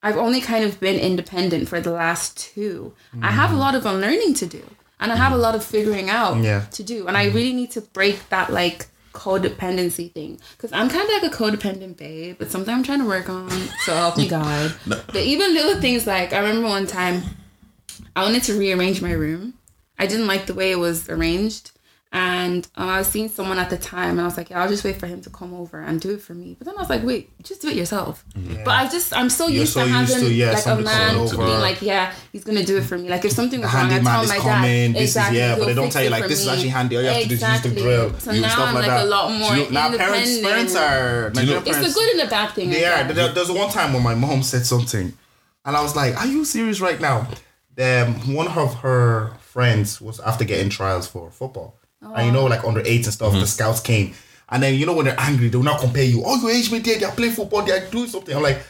I've only kind of been independent for the last two. I have a mm-hmm. lot of unlearning to do. And I have a mm-hmm. lot of figuring out Yeah. to do. And I mm-hmm. really need to break that like codependency thing. Because I'm kind of like a codependent babe, but something I'm trying to work on. So help me God. But even little things like I remember one time I wanted to rearrange my room. I didn't like the way it was arranged. And uh, I was seeing someone at the time, and I was like, "Yeah, I'll just wait for him to come over and do it for me." But then I was like, "Wait, just do it yourself." But I just, I'm so You're used so to used having to, yeah, like a man to being like, "Yeah, he's gonna do it for me." Like if something was wrong, I tell my coming. dad. This is yeah, but they don't tell you like this is actually handy. All you have to do is use the drill. So you now stuff I'm like like that. a lot more You now parents, parents are. You know- Nigerian It's parents, a good and a bad thing. I They are. guess. There, there was one time when my mom said something, and I was like, "Are you serious right now?" Um, one of her friends was after getting trials for football, and you know, like under eight and stuff, the scouts came, and then you know when they're angry, they will not compare you. Oh, your age mate, they're playing football, they're doing something. I'm like.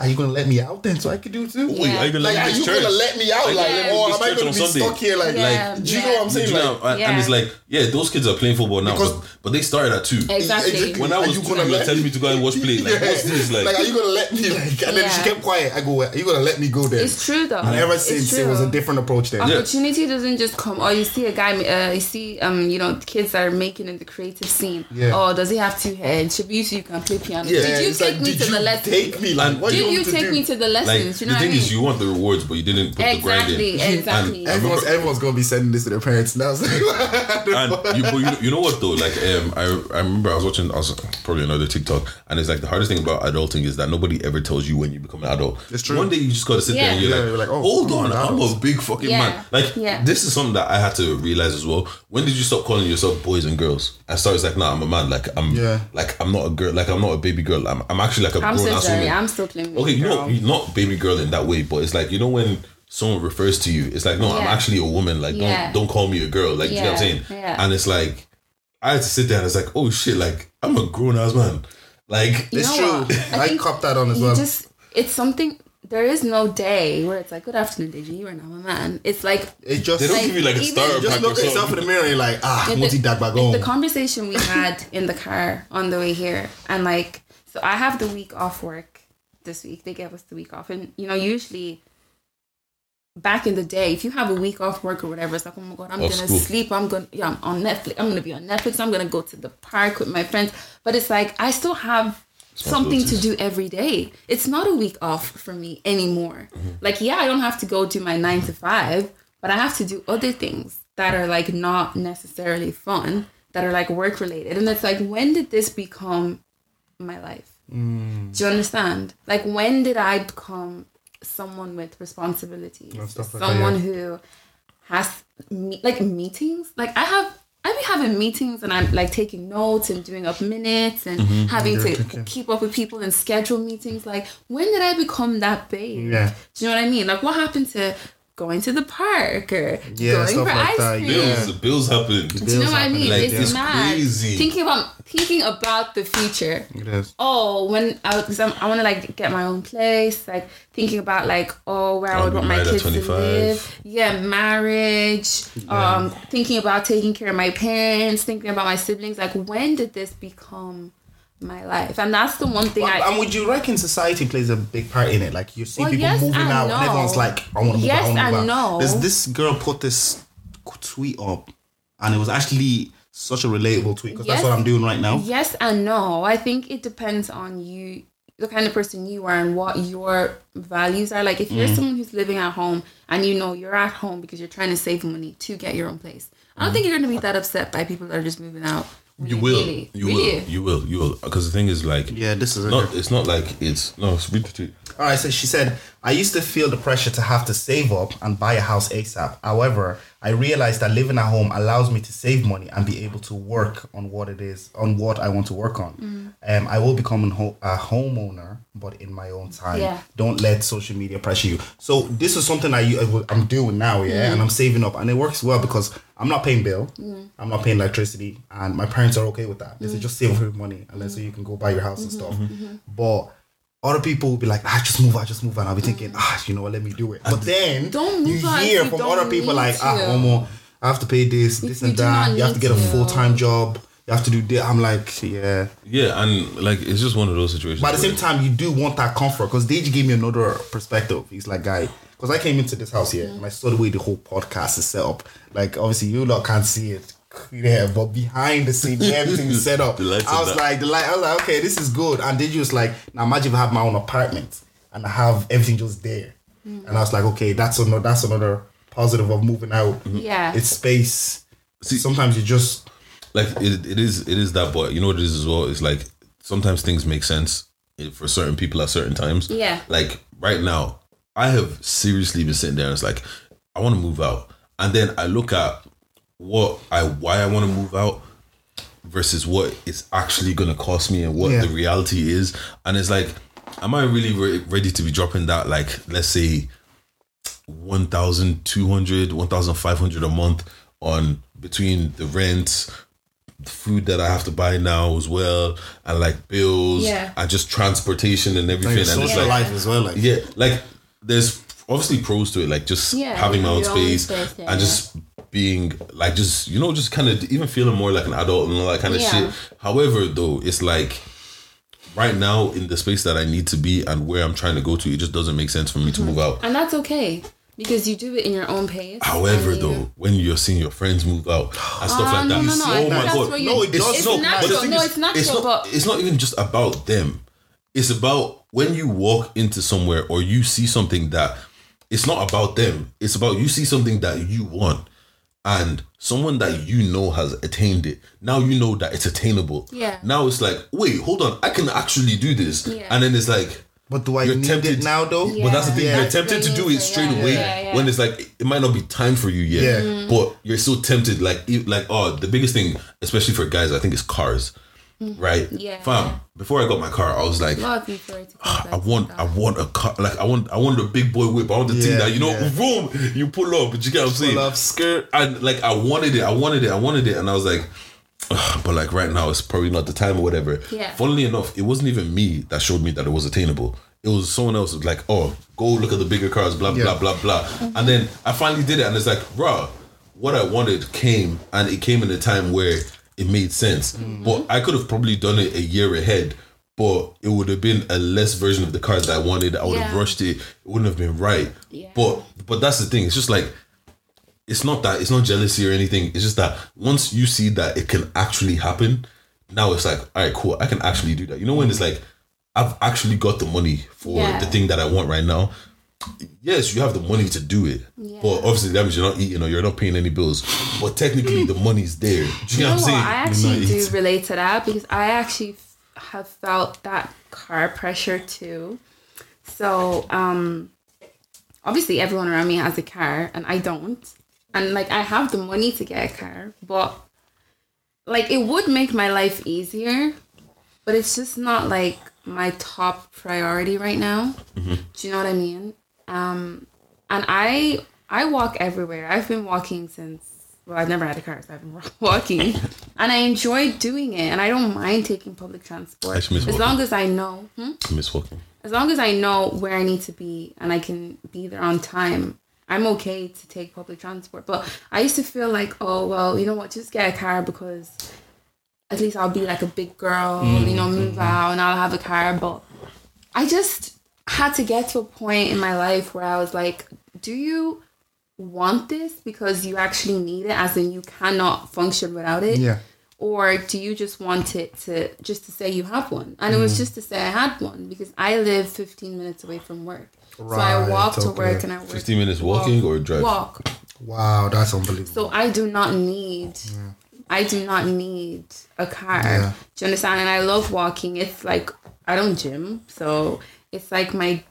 Are you gonna let me out then so I can do it too? Wait, are you gonna like, let me are you church? gonna let me out? Are you Like, gonna or miss am I gonna be Sunday? stuck here? Like, Yeah, do you know what I'm saying? you know, Like, and, Yeah. and it's like, yeah, those kids are playing football now, Because- but, but they started at two. Exactly. When I Are was you two, gonna you let telling me to go and watch play. Like, Yeah. what's this? Like, are you gonna let me like? And then she kept quiet. I go, are you gonna let me go there? It's true though. And ever since it was a different approach then. opportunity doesn't just come oh you see a guy uh, you see um you know kids that are making in the creative scene Yeah. oh does he have two heads should you so you can play piano Yeah, did you take like, me to the lesson Take me, like, what did you, you take me to the like lessons you know the thing I mean is, you want the rewards, but you didn't put the grind in. exactly exactly And Everyone's, everyone's gonna be sending this to their parents now. So and you, but you, know, you know what though? Like, um, I, I remember I was watching, I was probably another TikTok, and it's like the hardest thing about adulting is that nobody ever tells you when you become an adult. It's true. One day you just gotta sit there and you're Yeah, like, you're like, oh, hold I'm on, I'm a big fucking Yeah. man. Like, Yeah. this is something that I had to realize as well. When did you stop calling yourself boys and girls? I started like, nah, I'm a man. Like, I'm, Yeah. like, I'm not a girl. Like, I'm not a baby girl. I'm, I'm actually like a I'm grown so ass sorry woman. I'm still playing Okay, you know, not baby girl in that way, but it's like you know when someone refers to you, it's like no, I'm actually a woman. Like Yeah. don't don't call me a girl. Like you know what I'm saying? yeah. And it's like I had to sit there and it's like oh shit, like I'm a grown ass man. Like You it's true. I I, think copped that on as well. just it's something there is no day where it's like good afternoon Deji you are now a man it's like It just they don't Like, give you like a even- starter just look at yourself in the mirror and you're like, ah, the- multi dag back home. the conversation we had in the car on the way here and like so i have the week off work this week they gave us the week off. And you know usually back in the day if you have a week off work or whatever it's like oh my god i'm gonna school. sleep. I'm gonna yeah i'm on netflix. I'm gonna be on netflix. I'm gonna go to the park with my friends. But it's like i still have something to do every day. It's not a week off for me anymore. Mm-hmm. Like yeah i don't have to go do my nine to five but i have to do other things that are like not necessarily fun that are like work related and it's like when did this become my life Mm. do you understand like when did i become someone with responsibilities like that, someone yeah. who has me- like meetings like i have I be having meetings and I'm like taking notes and doing up minutes and Mm-hmm. having to keep up with people and schedule meetings. Like, when did I become that big? Yeah. Do you know what I mean? Like, what happened to going to the park or Yeah, going stuff for like ice that, cream? yeah. Bills, the bills happen. Do you know what I mean? Like, it's it's mad. crazy. Thinking about thinking about the future. it is. Oh, when I because I want to like get my own place, like thinking about like oh where I I'll would want my kids to 25. live. Yeah, marriage. Um, thinking about taking care of my parents, thinking about my siblings. Like when did this become my life? And that's the one thing But, I. and would you reckon society plays a big part in it? Like you see Well, people yes moving out, no. and everyone's like, "I want to move Yes out." I move out. no. There's this girl put this tweet up, and it was actually such a relatable tweet because that's what I'm doing right now. Yes and no. I think it depends on you, the kind of person you are, and what your values are. Like, if Mm. you're someone who's living at home and you know you're at home because you're trying to save money to get your own place, I don't think you're going to be that upset by people that are just moving out. Mm. You will, Really? you Really? will, you will, you will. Because the thing is, like, Yeah, this is not. It's not like it's no. It's read the tweet. All right, so she said, I used to feel the pressure to have to save up and buy a house ASAP. However, I realized that living at home allows me to save money and be able to work on what it is, on what I want to work on. Um, I will become an ho- a homeowner, but in my own time. Yeah. Don't let social media pressure you. So this is something I, I'm doing now, yeah, and I'm saving up, and it works well because I'm not paying bill, I'm not paying electricity, and my parents are okay with that. They say just save up your money, and then so you can go buy your house and stuff. But other people will be like, ah, just move I just move and I'll be thinking, ah, you know what, let me do it. But then Don't you move out hear from don't other people need like, ah, to. Omo, I have to pay this, this you and that. You have to need get a full time job. You have to do this. I'm like, yeah. Yeah, and like it's just one of those situations. But at the same time, you do want that comfort because Deji gave me another perspective. He's like, guy, because I came into this house here and I saw the way the whole podcast is set up. Like, obviously, you lot can't see it. Yeah, but behind the scene, everything is set up. The I was like, the light. I was like, okay, this is good. And Deji just like, now imagine if I have my own apartment and I have everything just there. Mm. And I was like, okay, that's another that's another positive of moving out. Yeah. it's space. See, sometimes you just like it, it is it is that but you know what it is as well it's like sometimes things make sense eh, for certain people at certain times Yeah. like right now i have seriously been sitting there and it's like i want to move out and then i look at what i why i want to move out versus what it's actually going to cost me and what Yeah. the reality is and it's like am i really re- ready to be dropping that like let's say 1200 1500 a month on between the rent the food that i have to buy now as well and like bills Yeah. and just transportation and everything Like and it's social like life as well. Like yeah like there's obviously pros to it like just Yeah, having my own space, space, yeah, and just being like just you know just kind of even feeling more like an adult and all that kind of shit however though it's like right now in the space that i need to be and where i'm trying to go to it just doesn't make sense for me Mm-hmm. to move out And that's okay because you do it in your own pace. However, you- though, when you're seeing your friends move out and stuff Ah, like that, no, no, I oh my god, No, it does It's not. natural. But the thing no, it's natural, it's not, but it's not even just about them. It's about when you walk into somewhere or you see something that it's not about them. It's about you see something that you want and someone that you know has attained it. Now you know that it's attainable. Yeah. Now it's like, wait, hold on, I can actually do this. Yeah. And then it's like, But do I You're need tempted- it now though? Yeah. but that's the thing. Yeah. You're tempted to do it straight yeah, away yeah, yeah. when it's like it might not be time for you yet. Mm. But you're so tempted. Like, like oh, the biggest thing, especially for guys, I think is cars. Right? Mm. Yeah. Fam, before I got my car, I was like, a lot of people are I want, I want a car. Like, I want, I want a big boy whip. I want the thing that you know, yeah. boom, you pull up. But you get what I'm saying? Pull up, skirt. and like I wanted it, I wanted it, I wanted it, and I was like, "Ugh," but like right now, it's probably not the time or whatever. Yeah. Funnily enough, it wasn't even me that showed me that it was attainable. It was someone else was like, oh, go look at the bigger cars, blah blah Yeah. blah blah, and then I finally did it, and it's like, raw. What I wanted came, and it came in a time where it made sense. Mm-hmm. But I could have probably done it a year ahead. But it would have been a less version of the cars that I wanted. I would have rushed it. It wouldn't have been right. Yeah. But but that's the thing. It's just like it's not that it's not jealousy or anything. It's just that once you see that it can actually happen, now it's like, all right, cool. I can actually do that. You know when it's like, I've actually got the money for Yeah. the thing that I want right now. Yes, you have the money to do it, but obviously that means you're not eating or you're not paying any bills. But technically, the money's there. Do you, know know what I'm saying? I actually do eating. relate to that because I actually have felt that car pressure too. So, um, obviously, everyone around me has a car, and I don't. And like, I have the money to get a car, but like, it would make my life easier, but it's just not like my top priority right now. Mm-hmm. Do you know what I mean? Um, and I I walk everywhere. I've been walking since well, I've never had a car, so I've been walking, and I enjoy doing it, and I don't mind taking public transport I actually miss as walking. long as I know, hmm? I miss walking. as long as I know where I need to be and I can be there on time. I'm okay to take public transport, but I used to feel like, oh well, you know what, just get a car because at least I'll be like a big girl, you know, move out and I'll have a car. But I just had to get to a point in my life where I was like, do you want this because you actually need it, as in you cannot function without it? Yeah. Or do you just want it to just to say you have one? And it was mm-hmm. just to say I had one because I live 15 minutes away from work. so I Right, walk to work and I work. 15 minutes walking or drive? Walk. Wow, that's unbelievable. So I do not need I do not need a car. Yeah. Do you understand? And I love walking. It's like I don't gym, so it's like my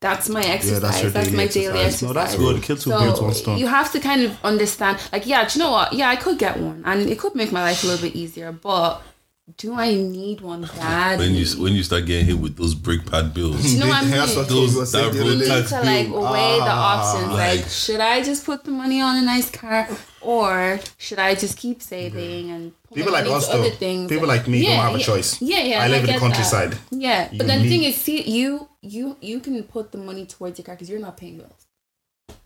that's my exercise. that's your daily my daily exercise. exercise. No, that's good. Two birds with one stone. You have to kind of understand, like, yeah, do you know what? Yeah, I could get one, and it could make my life a little bit easier. But do I need one bad? When you when you start getting hit with those brake pad bills, you know what I That's mean? what I was gonna say That the road need tax to like bill. weigh the Ah, options. Like, like- should I just put the money on a nice car, or should I just keep saving and put People like us into other though. things? People like me don't have a choice. Yeah, yeah. I and live in the countryside. That. Yeah, You but then the thing is, see, you you you can put the money towards your car because you're not paying bills.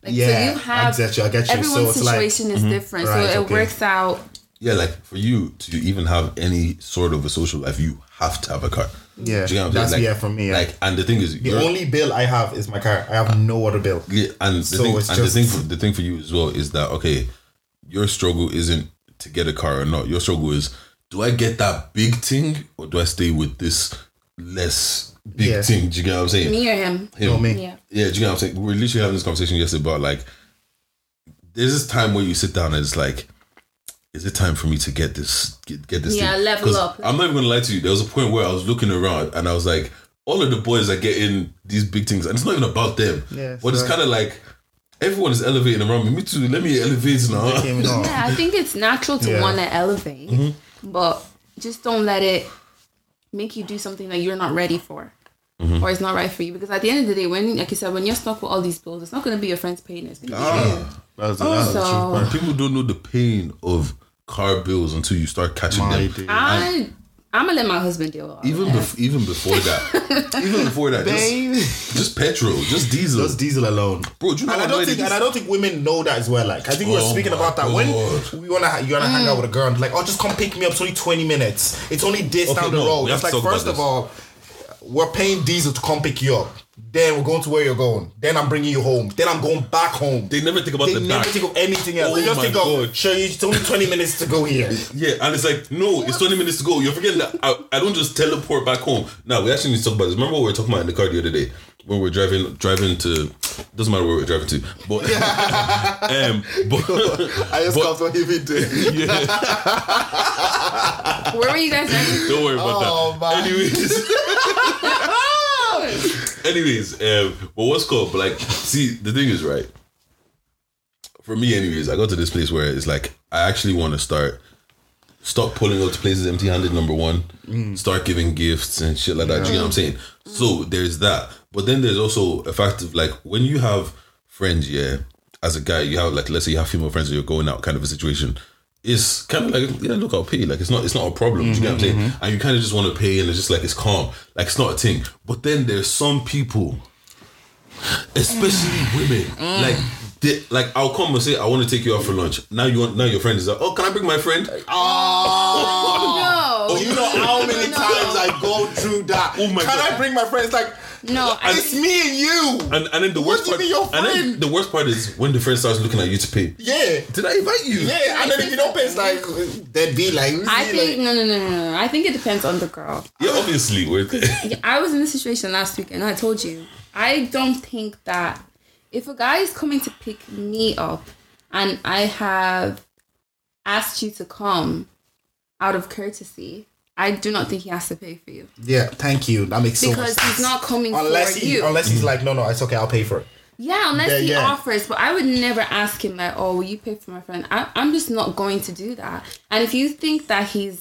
Like, Yeah, so you have I get you. I get you. everyone's So it's like mm-hmm. situation is different, Right, so it okay. works out. Yeah, like for you to even have any sort of a social life, you have to have a car. yeah, Do you know what I'm that's saying? yeah for me. Yeah. Like, and the thing is, the only bill I have is my car. I have no other bill. Yeah, and the So thing, it's and the just- thing, for, the thing for you as well is that okay, your struggle isn't to get a car or not. Your struggle is, do I get that big thing or do I stay with this less big Yeah. thing? Do you get what I'm saying? Me or him? Him. No, me. Yeah. Yeah, do you get what I'm saying? We were literally having this conversation yesterday about like, there's this time where you sit down and it's like, is it time for me to get this get, get this Yeah, thing? level 'Cause up. I'm not even gonna lie to you. There was a point where I was looking around and I was like, all of the boys are getting these big things, and it's not even about them. Yeah, but it's so- kind of like everyone is elevating around me. Me too. Let me elevate now. Yeah, I think it's natural to Yeah. want to elevate, Mm-hmm. but just don't let it make you do something that you're not ready for. Mm-hmm. Or it's not right for you because at the end of the day, when like you said, when you're stuck with all these bills, it's not going to be your friends paying it. It's going to be you. That's, that's the truth. People don't know the pain of car bills until you start catching My them. day. I I'm gonna let my husband deal with all Even bef- even before that, even before that, just, Babe. just petrol, just diesel. Just diesel alone, Bro, do you know and I don't think, it and? I don't think women know that as well. Like, I think we were Oh speaking about that when we wanna, ha- you wanna hang out with a girl, and like, oh, just come pick me up. It's only twenty minutes. It's only this Okay, down the no, road. we It's like, first of all, we're paying diesel to come pick you up. Then we're going to where you're going. Then I'm bringing you home. Then I'm going back home. They never think about They the never back. think of anything else. Oh they just my think of, God. sure, it's only 20 minutes to go here. Yeah, and it's like, no, it's 20 minutes to go. You're forgetting that I, I don't just teleport back home. Now, we actually need to talk about this. Remember what we were talking about in the car the other day? When we're driving driving to, doesn't matter where we are driving to, but, um, but I just But- got what you've been doing. yeah, Where were you guys at? don't worry about Oh, that. man. Anyways, anyways, um, but what's called? But like, see, the thing is, right? For me, anyways, I got to this place where it's like I actually want to start stop pulling up to places empty handed, number one. Start giving gifts and shit like that. Do you know what I'm saying? So there's that. But then there's also a fact of like when you have friends, yeah, as a guy, you have like let's say you have female friends and you're going out kind of a situation. It's kind of like yeah, look, I'll pay. Like it's not, it's not a problem. Do you get what I'm saying? Mm-hmm. And you kind of just want to pay, and it's just like it's calm. Like it's not a thing. But then there's some people, especially mm. women, mm. like they, like I'll come and say I want to take you out for lunch. Now you want now your friend is like, oh, can I bring my friend? Oh, No. Oh, you know Oh my Can God. I bring my friends? Like, No, I- it's me and you. And and then the worst do part, mean your and then the worst part is when the friend starts looking at you to pay. yeah. Did I invite you? Yeah, and then if you don't pay, it's like, they'd be like, I like- think no, no, no, no, no. I think it depends on the girl. Yeah, obviously. We're Yeah, I was in this situation last week, and I told you I don't think that if a guy is coming to pick me up and I have asked you to come out of courtesy, I do not think he has to pay for you Yeah, thank you. That makes so much because sense. he's not coming unless for he, you. unless he's like, no, no, it's okay, I'll pay for it. Yeah, unless Yeah, he yeah. offers. But I would never ask him like, "Oh, will you pay for my friend?" I, I'm just not going to do that. And if you think that he's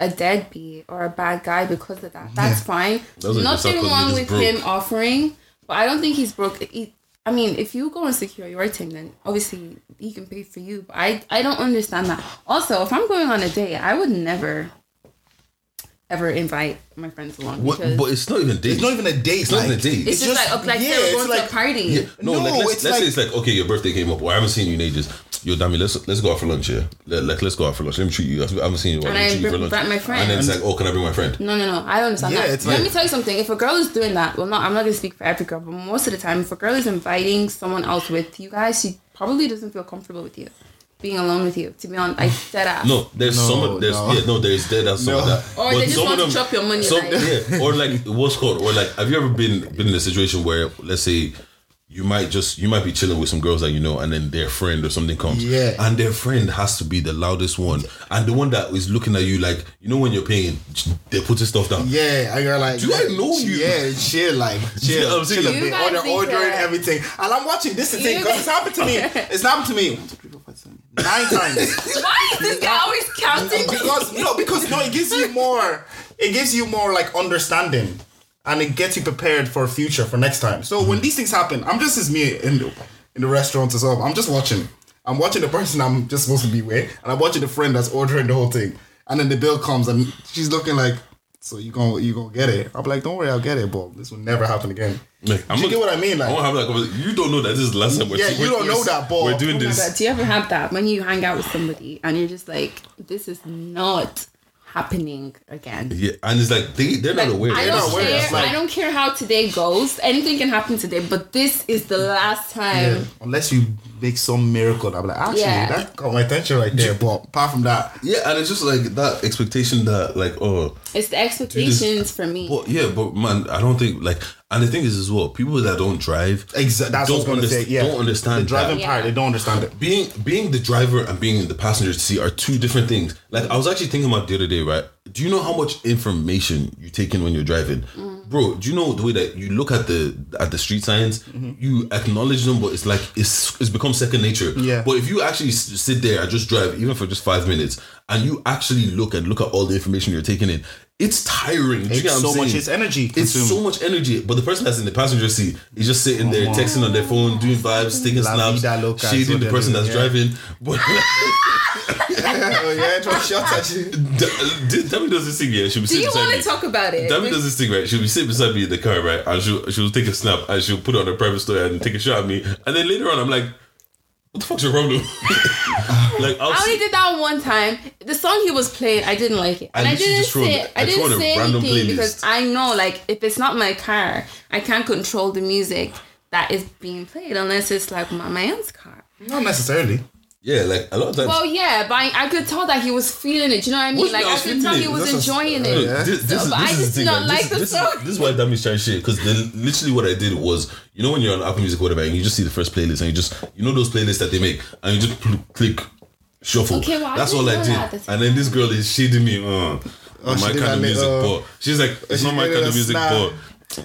a deadbeat or a bad guy because of that, that's fine. Those Nothing wrong with broke. him offering, but I don't think he's broke. He, I mean, if you go and secure your thing, then obviously he can pay for you. But I, I don't understand that. Also, if I'm going on a date, I would never, ever invite my friends along what, but it's not even a date. It's not even a date. It's not even a date. it's, just, like, like yeah, they were it's going like- to a party. Yeah, no, No, like let's, it's let's say it's like okay, your birthday came up, or I haven't seen you in ages. Yo, Dami, let's let's go out for lunch here. Let, like let's go out for lunch. Let me treat you. I haven't seen you. in a. And I treat you for bring- lunch. invite my friend. And then it's like, oh, can I bring my friend? No, no, no. I don't understand Yeah, that. it's Let like- me tell you something. If a girl is doing that, well, not I'm not gonna speak for every girl, but most of the time, if a girl is inviting someone else with you guys, she probably doesn't feel comfortable with you, being alone with you. To be honest, I said that. No, there's No, some. There's no. yeah, no, there's there. That's some of No. that. Or they just want of to chop your money, Some, like- yeah, or like what's called, or like, have you ever been been in a situation where, let's say, you might just you might be chilling with some girls that you know, and then their friend or something comes, Yeah. and their friend has to be the loudest one, and the one that is looking at you like, you know, when you're paying, they're putting stuff down. Yeah, and you're like, Do I know you? Yeah, chill, like, chill, Yeah, I'm chill a saying- You bit. Order, ordering that- everything, and I'm watching this thing because it's happened to me. It's happened to me. Nine times. Why is this guy always counting? because no, because no, it gives you more. It gives you more like understanding, and it gets you prepared for future for next time. So when mm. these things happen, I'm just as me in the, in the restaurant as well. I'm just watching. I'm watching the person I'm just supposed to be with, and I'm watching the friend that's ordering the whole thing. And then the bill comes, and she's looking like, "So you gonna you gonna get it?" I'm like, "Don't worry, I'll get it, but this will never happen again." Like, I'm Do you get what I mean? I Like, want to have that conversation. You don't know that this is the last time. We're, Yeah, you don't know we're- that, but- we're doing Oh my this. God, do you ever have that when you hang out with somebody and you're just like, this is not happening again? Yeah, and it's like they they're Like, not aware. I They're don't not not aware. care. Like- I don't care how today goes. Anything can happen today, but this is the last time. unless you make some miracle, I'm like, actually, Yeah. that got my attention right there. But apart from that, Yeah, and it's just like that expectation that like oh It's the expectations for me. But yeah, but man, I don't think like And the thing is as well, people that don't drive Exa- that's what I was don't, gonna say. Yeah, don't understand the driving that. part. They don't understand it. being being the driver and being in the passenger seat are two different things. Like I was actually thinking about the other day, right? Do you know how much information you take in when you're driving, mm. bro? Do you know the way that you look at the at the street signs, mm-hmm. you acknowledge them, but it's like it's it's become second nature. Yeah. But if you actually sit there and just drive, even for just five minutes, and you actually look and look at all the information you're taking in, it's tiring. Do you It's get what I'm so much- it's energy It's so much energy. But the person that's in the passenger seat is just sitting there texting on their phone, doing vibes, taking La snaps, vida loca, shading the person that's yeah. driving. But oh yeah, drop shots at you. D- does this thing, yeah. She'll be Do sitting you beside want me. to talk about it? Dami does this thing, right? She'll be sitting beside me in the car, right? And she'll she'll take a snap and she'll put it on her private story and take a shot at me. And then later on, I'm like, "What the fuck's your problem?" like I'll I only did that one time. The song he was playing, I didn't like it, I and I, literally didn't just say it- I I didn't say anything playlist. because I know, like, if it's not my car, I can't control the music that is being played unless it's like my man's car. Not necessarily. Yeah, like a lot of times. Well, yeah, but I, I could tell that he was feeling it. Do you know what I mean? What do Like I I could tell it? he was That's enjoying Look, it. This, this, So, is, but I just the thing. not like this, the this, song. Is, this is why Dami's trying shit because literally what I did was, you know, when you're on Apple Music, or whatever, and you just see the first playlist and you just, you know, those playlists that they make, and you just pl- click shuffle. Okay, well, That's didn't all I did. that. And then this girl is shading me. Uh, Oh, my kind of li- music, uh, but she's like, it's she not my kind of music, snap. but.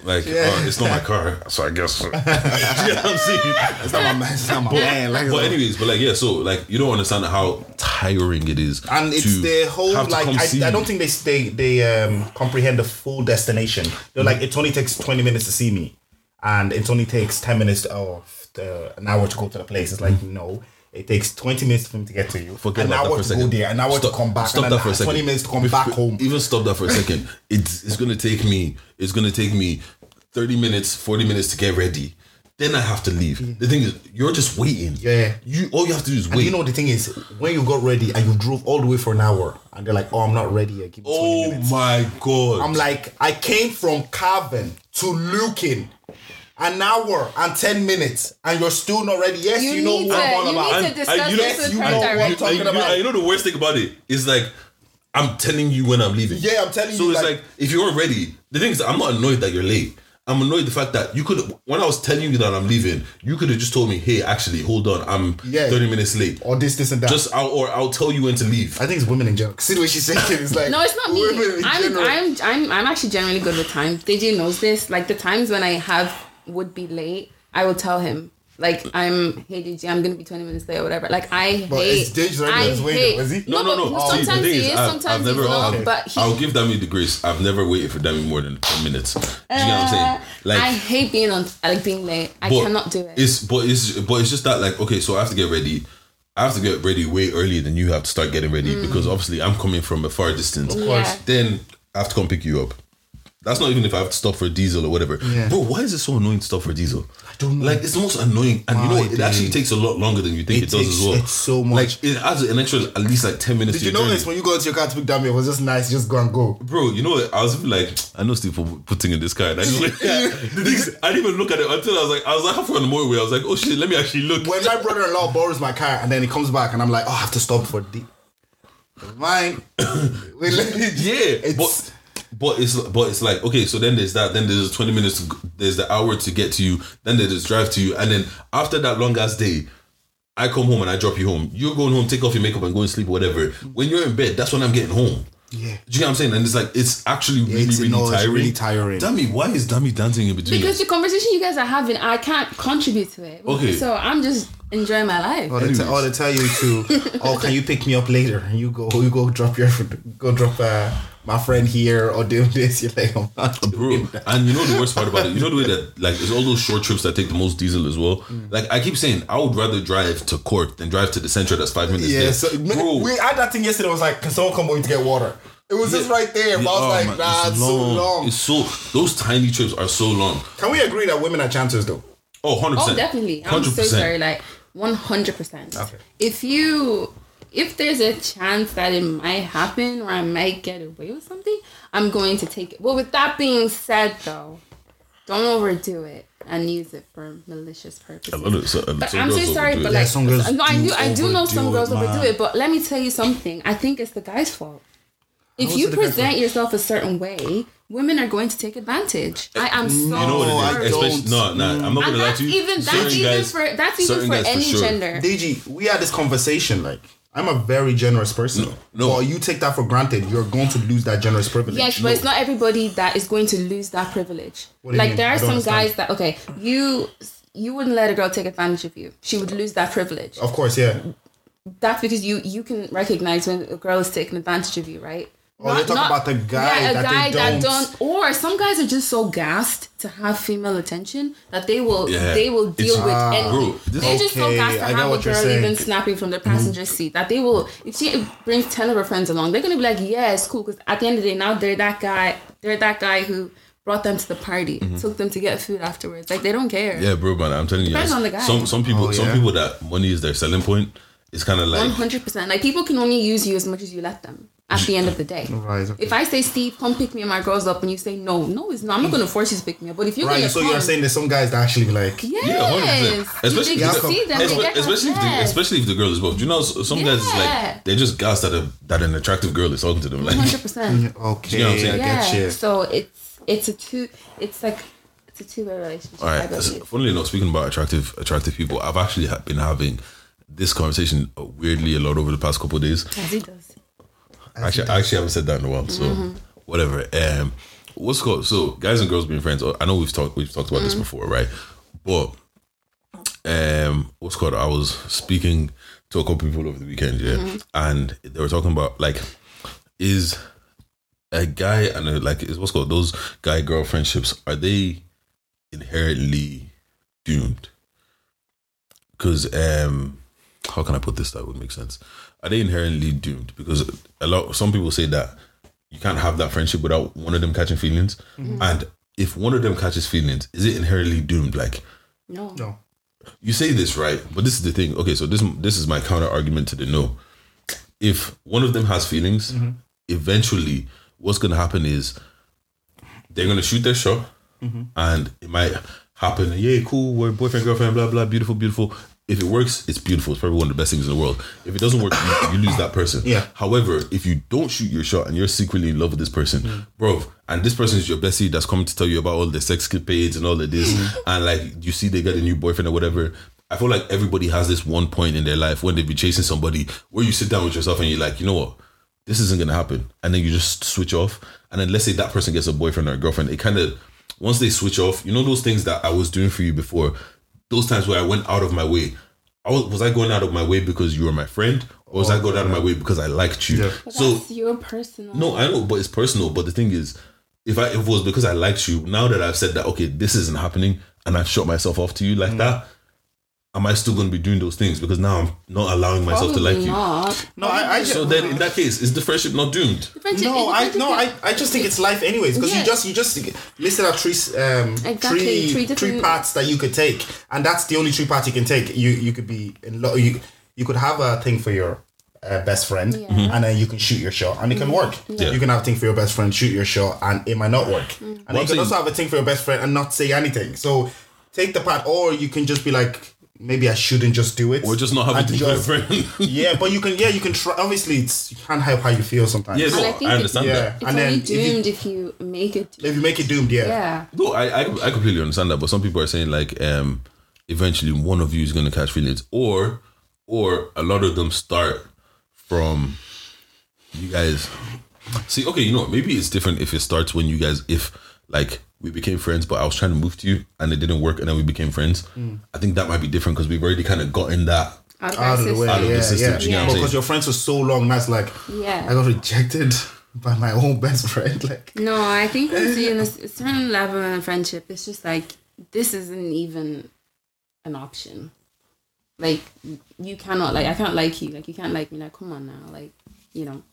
Like Yeah. uh, it's not my car, so I guess. you know what I'm saying? It's not my man. It's not my man. Like, But anyways, but like yeah, so like you don't understand how tiring it is, and it's to the whole like I, I don't think they they they um comprehend the full destination. They're like it only takes twenty minutes to see me, and it only takes ten minutes or uh, an hour to go to the place. It's like no. It takes 20 minutes for him to get to you. Forget an about that hour for a to go there, an hour Stop- to come back, Stop and that for a second. 20 minutes to come back home. Even stop that for a second. It's it's gonna take me. It's gonna take me thirty minutes, forty minutes to get ready. Then I have to leave. Mm. The thing is, you're just waiting. Yeah. You all you have to do is And wait. you know the thing is, when you got ready and you drove all the way for an hour, and they're like, "Oh, I'm not ready yet. Give me 20 oh minutes." my god! I'm like, I came from Cavan to Lucan, an hour and ten minutes, and you're still not ready. Yes, you, You know what to- I'm on about. need to discuss and you know- this you know what I'm talking you, you- about. and you know the worst thing about it is like I'm telling you when I'm leaving. Yeah, I'm telling so you, it's like- like, if you're ready, the thing is I'm not annoyed that you're late. I'm annoyed the fact that you could when I was telling you that I'm leaving, you could have just told me, hey, actually, hold on, I'm Yeah. 30 minutes late. or this, this, and that. Just I'll, or I'll tell you when to leave. I think it's women in general. See the way she's saying it. It's like No, it's not me. women in I'm, general. I'm, I'm, I'm actually generally good with time. Deji knows this. Like the times when I have would be late, I will tell him. Like I'm, hey Deji, I'm gonna be 20 minutes late or whatever. Like I But hate. it's Deji's right I there, it's hate. though, is he? No, no, but no. Oh, See, Sometimes he is, is. I've, Sometimes I've never. he's not. I'll, But he. I'll give Dami the grace. I've never waited for Dami more than 10 minutes. Do you know what I'm saying? Like, Uh, I hate being on, like being late. I cannot do it. It's but it's but it's just that like okay, so I have to get ready. I have to get ready way earlier than you have to start getting ready because obviously I'm coming from a far distance. Of course. Yeah. Then I have to come pick you up. That's not even if I have to stop for a diesel or whatever. Yeah. Bro, why is it so annoying to stop for diesel? I don't know. Like it's the most annoying, and you know what? It actually takes a lot longer than you think it, It does as well. it's so much. Like it adds an extra at least like ten minutes. Did you notice journey. when you go to your car to pick Dami, it was just nice, just go and go. Bro, you know what? I was like, I know Steve put- putting in this car. And I just like, the thing is, I didn't even look at it until I was like, I was like halfway on the motorway. I was like, oh shit, let me actually look. When my brother-in-law borrows my car and then he comes back and I'm like, oh, I have to stop for the mine. Wait, let me- Yeah, it's but but it's but it's like okay, so then there's that. Then there's twenty minutes. To, there's the hour to get to you. Then there's drive to you, and then after that long ass day, I come home and I drop you home. You're going home, take off your makeup and go and sleep, whatever. When you're in bed, that's when I'm getting home. Yeah. Do you know what I'm saying? And it's like it's actually really It's- really no, it's tiring. really tiring. Dami, why is Dami dancing in between? because us? the conversation you guys are having, I can't contribute to it. Okay. So I'm just enjoying my life. Or they, t- or they tell you to, oh, can you pick me up later? And you go, you go drop your, go drop uh, my friend here or do this. You're like, I'm not doing Bro, that. and you know the worst part about it, you know the way that like it's all those short trips that take the most diesel as well. Mm. Like I keep saying, I would rather drive to Cork than drive to the centre that's five minutes. Yeah, there. so bro, we had that thing yesterday. I was like, can someone come over to get water? It was just right there. But I was Oh, like, man, nah, it's, so long. It's so those tiny trips are so long. Can we agree that women are chancers though? Oh, 100%. Oh, percent. definitely. I'm so sorry. Like, 100%. Okay. If you, if there's a chance that it might happen or I might get away with something, I'm going to take it. Well, with that being said, though, don't overdo it and use it for malicious purposes. A lot of- so- um, But some I'm so sorry, but like, Yeah, girls no, I do do, I do know some girls it, overdo it. But let me tell you something. I think it's the guy's fault. if you is it against present yourself a certain way, women are going to take advantage. I am so You know what I it is? sorry. Especially, no, no, I'm not gonna lie to you. even that's Certain even for that's even for guys for any sure. gender. Deji, we had this conversation. Like, I'm a very generous person. No, no. But you take that for granted, you're going to lose that generous privilege. Yes, but it's not everybody that is going to lose that privilege. What do you Like mean? there are some understand. guys that okay, you you wouldn't let a girl take advantage of you. She would lose that privilege. Of course, yeah. That's because you you can recognize when a girl is taking advantage of you, right? Oh, they're talking about the guy yeah, a that guy that don't- don't. Or some guys are just so gassed to have female attention that they will Yeah. they will deal It's- with Ah. anything. Bro, this- They're just so Okay, gassed to I get have a what you're girl saying. Mm-hmm. even snapping from the passenger seat that they will. If she brings ten of her friends along, they're gonna be like, yeah, it's cool. Because at the end of the day, now they're that guy. They're that guy who brought them to the party, took them to get food afterwards. Like they don't care. Mm-hmm. Yeah, bro, man, I'm telling you. Depends yes. on the guy. Some some people Oh, some people that money is their selling point. It's kind of like hundred percent. Like people can only use you as much as you let them. At the end of the day, Right, okay. if I say Steve, come pick me and my girls up, and you say no, no, it's not. I'm not going to force you to pick me up. But if you're Right, going to so come, you're saying there's some guys that actually be like, yes, yeah, hundred percent. Especially you, if the- see them, espe- especially if the, especially if the girl is both. Do you know, s- some guys is like they're just gassed that a that an attractive girl is talking to them. Like, hundred percent. okay, You know what I'm saying? I get Yeah. you. So it's it's a two. It's like it's a two way relationship. all I right. believe. Funnily enough, speaking about attractive attractive people, I've actually been having this conversation uh, weirdly a lot over the past couple of days. As he does. Actually, I actually haven't said that in a while. So whatever. Um, what's called? So guys and girls being friends. I know we've talked we've talked about this before, right? But um, what's called? I was speaking to a couple people over the weekend, yeah, and they were talking about like is a guy and a, like is what's called those guy girl friendships are they inherently doomed? Because um, how can I put this that would make sense? Are they inherently doomed? Because a lot, some people say that you can't have that friendship without one of them catching feelings. Mm-hmm. And if one of them catches feelings, is it inherently doomed? Like No. No. you say this right, but this is the thing. Okay, so this this is my counter argument to the no. If one of them has feelings, mm-hmm. eventually what's gonna happen is they're gonna shoot their shot, mm-hmm. and it might happen. Yeah, cool. We're boyfriend girlfriend. Blah blah. Beautiful, beautiful. If it works, it's beautiful. It's probably one of the best things in the world. If it doesn't work, you, you lose that person. Yeah. However, if you don't shoot your shot and you're secretly in love with this person, mm. bro, and this person is your bestie that's coming to tell you about all the sex capades and all of this, mm. and like you see they got a new boyfriend or whatever. I feel like everybody has this one point in their life when they be chasing somebody where you sit down with yourself and you're like, you know what, this isn't gonna happen, and then you just switch off. And then let's say that person gets a boyfriend or a girlfriend, it kind of once they switch off, you know those things that I was doing for you before, those times where I went out of my way. I was, was I going out of my way because you were my friend, or was I oh, going out of my way because I liked you? Yeah. So that's your personal. no, I know, but it's personal. But the thing is, if I if it was because I liked you, now that I've said that, okay, this isn't happening, and I've shut myself off to you like mm. that, am I still going to be doing those things because now I'm not allowing myself to like Probably you? not. No, I, I So just, then, in that case, is the friendship not doomed? Friendship- no, I no, I, I just think it's life anyways because Yeah. you just you just listed out three um Exactly, three three three, different- paths that you could take and that's the only three paths you can take. You you could be in lo- you you could have a thing for your uh, best friend Yeah. Mhm. and then you can shoot your shot and it can work. Yeah. You can have a thing for your best friend, shoot your shot, and it might not work. And then One you can thing- also have a thing for your best friend and not say anything. So take the path, or you can just be like. Maybe I shouldn't just do it, Or just not have a And thing a just- friend? yeah, but you can. Yeah, you can try. Obviously, it's you can't help how you feel sometimes. Yeah, no, I I, think understand Yeah. that. It's And only then if you- doomed if you, make it. If you make it doomed, yeah. Yeah. No, I, I I completely understand that, but some people are saying like um eventually one of you is gonna catch feelings. Or or a lot of them start from you guys see, okay, you know, maybe it's different if it starts when you guys if like we became friends, but I was trying to move to you and it didn't work and then we became friends. Mm. I think that might be different because we've already kind of gotten that Out of, Out of the way. Out of the system, yeah. you know what I'm Because your friends were so long, that's like, Yeah. I got rejected by my own best friend. Like, No, I think once you're in a s- a certain level of friendship, it's just like this isn't even an option. Like you cannot like I can't like you. Like you can't like me. Like come on now. Like you know.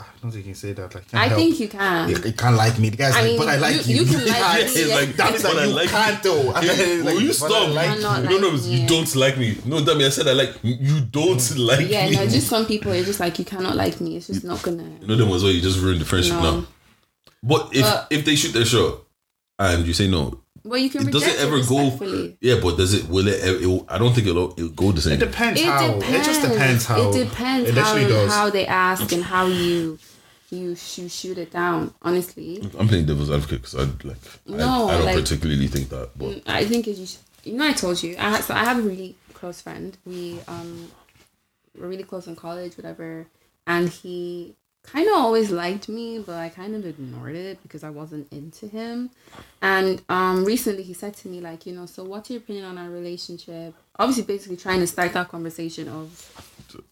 I don't think you can say that. Like, I can't think help. you can. you, you can't like me. The guy's I like, mean, but I like you- you. you can like Yeah, me, it's yeah. like, that is But like, I you like can't though. And then like, Will you stop? Like I'm not you. no, no, like you me. don't like me. No, damn me, I said I like you don't mm. like yeah, me. no, just some people are just like you cannot like me. It's just not gonna. you know them as well, you just ruined the friendship No. now. But if But- if they shoot their shot and you say no, Well, you can it does it ever go? Yeah, but does it? Will it? it will, I don't think it'll, it'll go the same. It depends It how. depends. It just depends how. It depends It how, does. how they ask and how you you you shoot it down. Honestly, I'm playing devil's advocate because I like. No, I, I don't like- particularly think that, but I think is you. Should, you know, I told you. I ha- so I have a really close friend. We um were really close in college, whatever, and he kind of always liked me, but I kind of ignored it because I wasn't into him. And um recently he said to me like, you know, so what's your opinion on our relationship? Obviously, basically trying to start that conversation of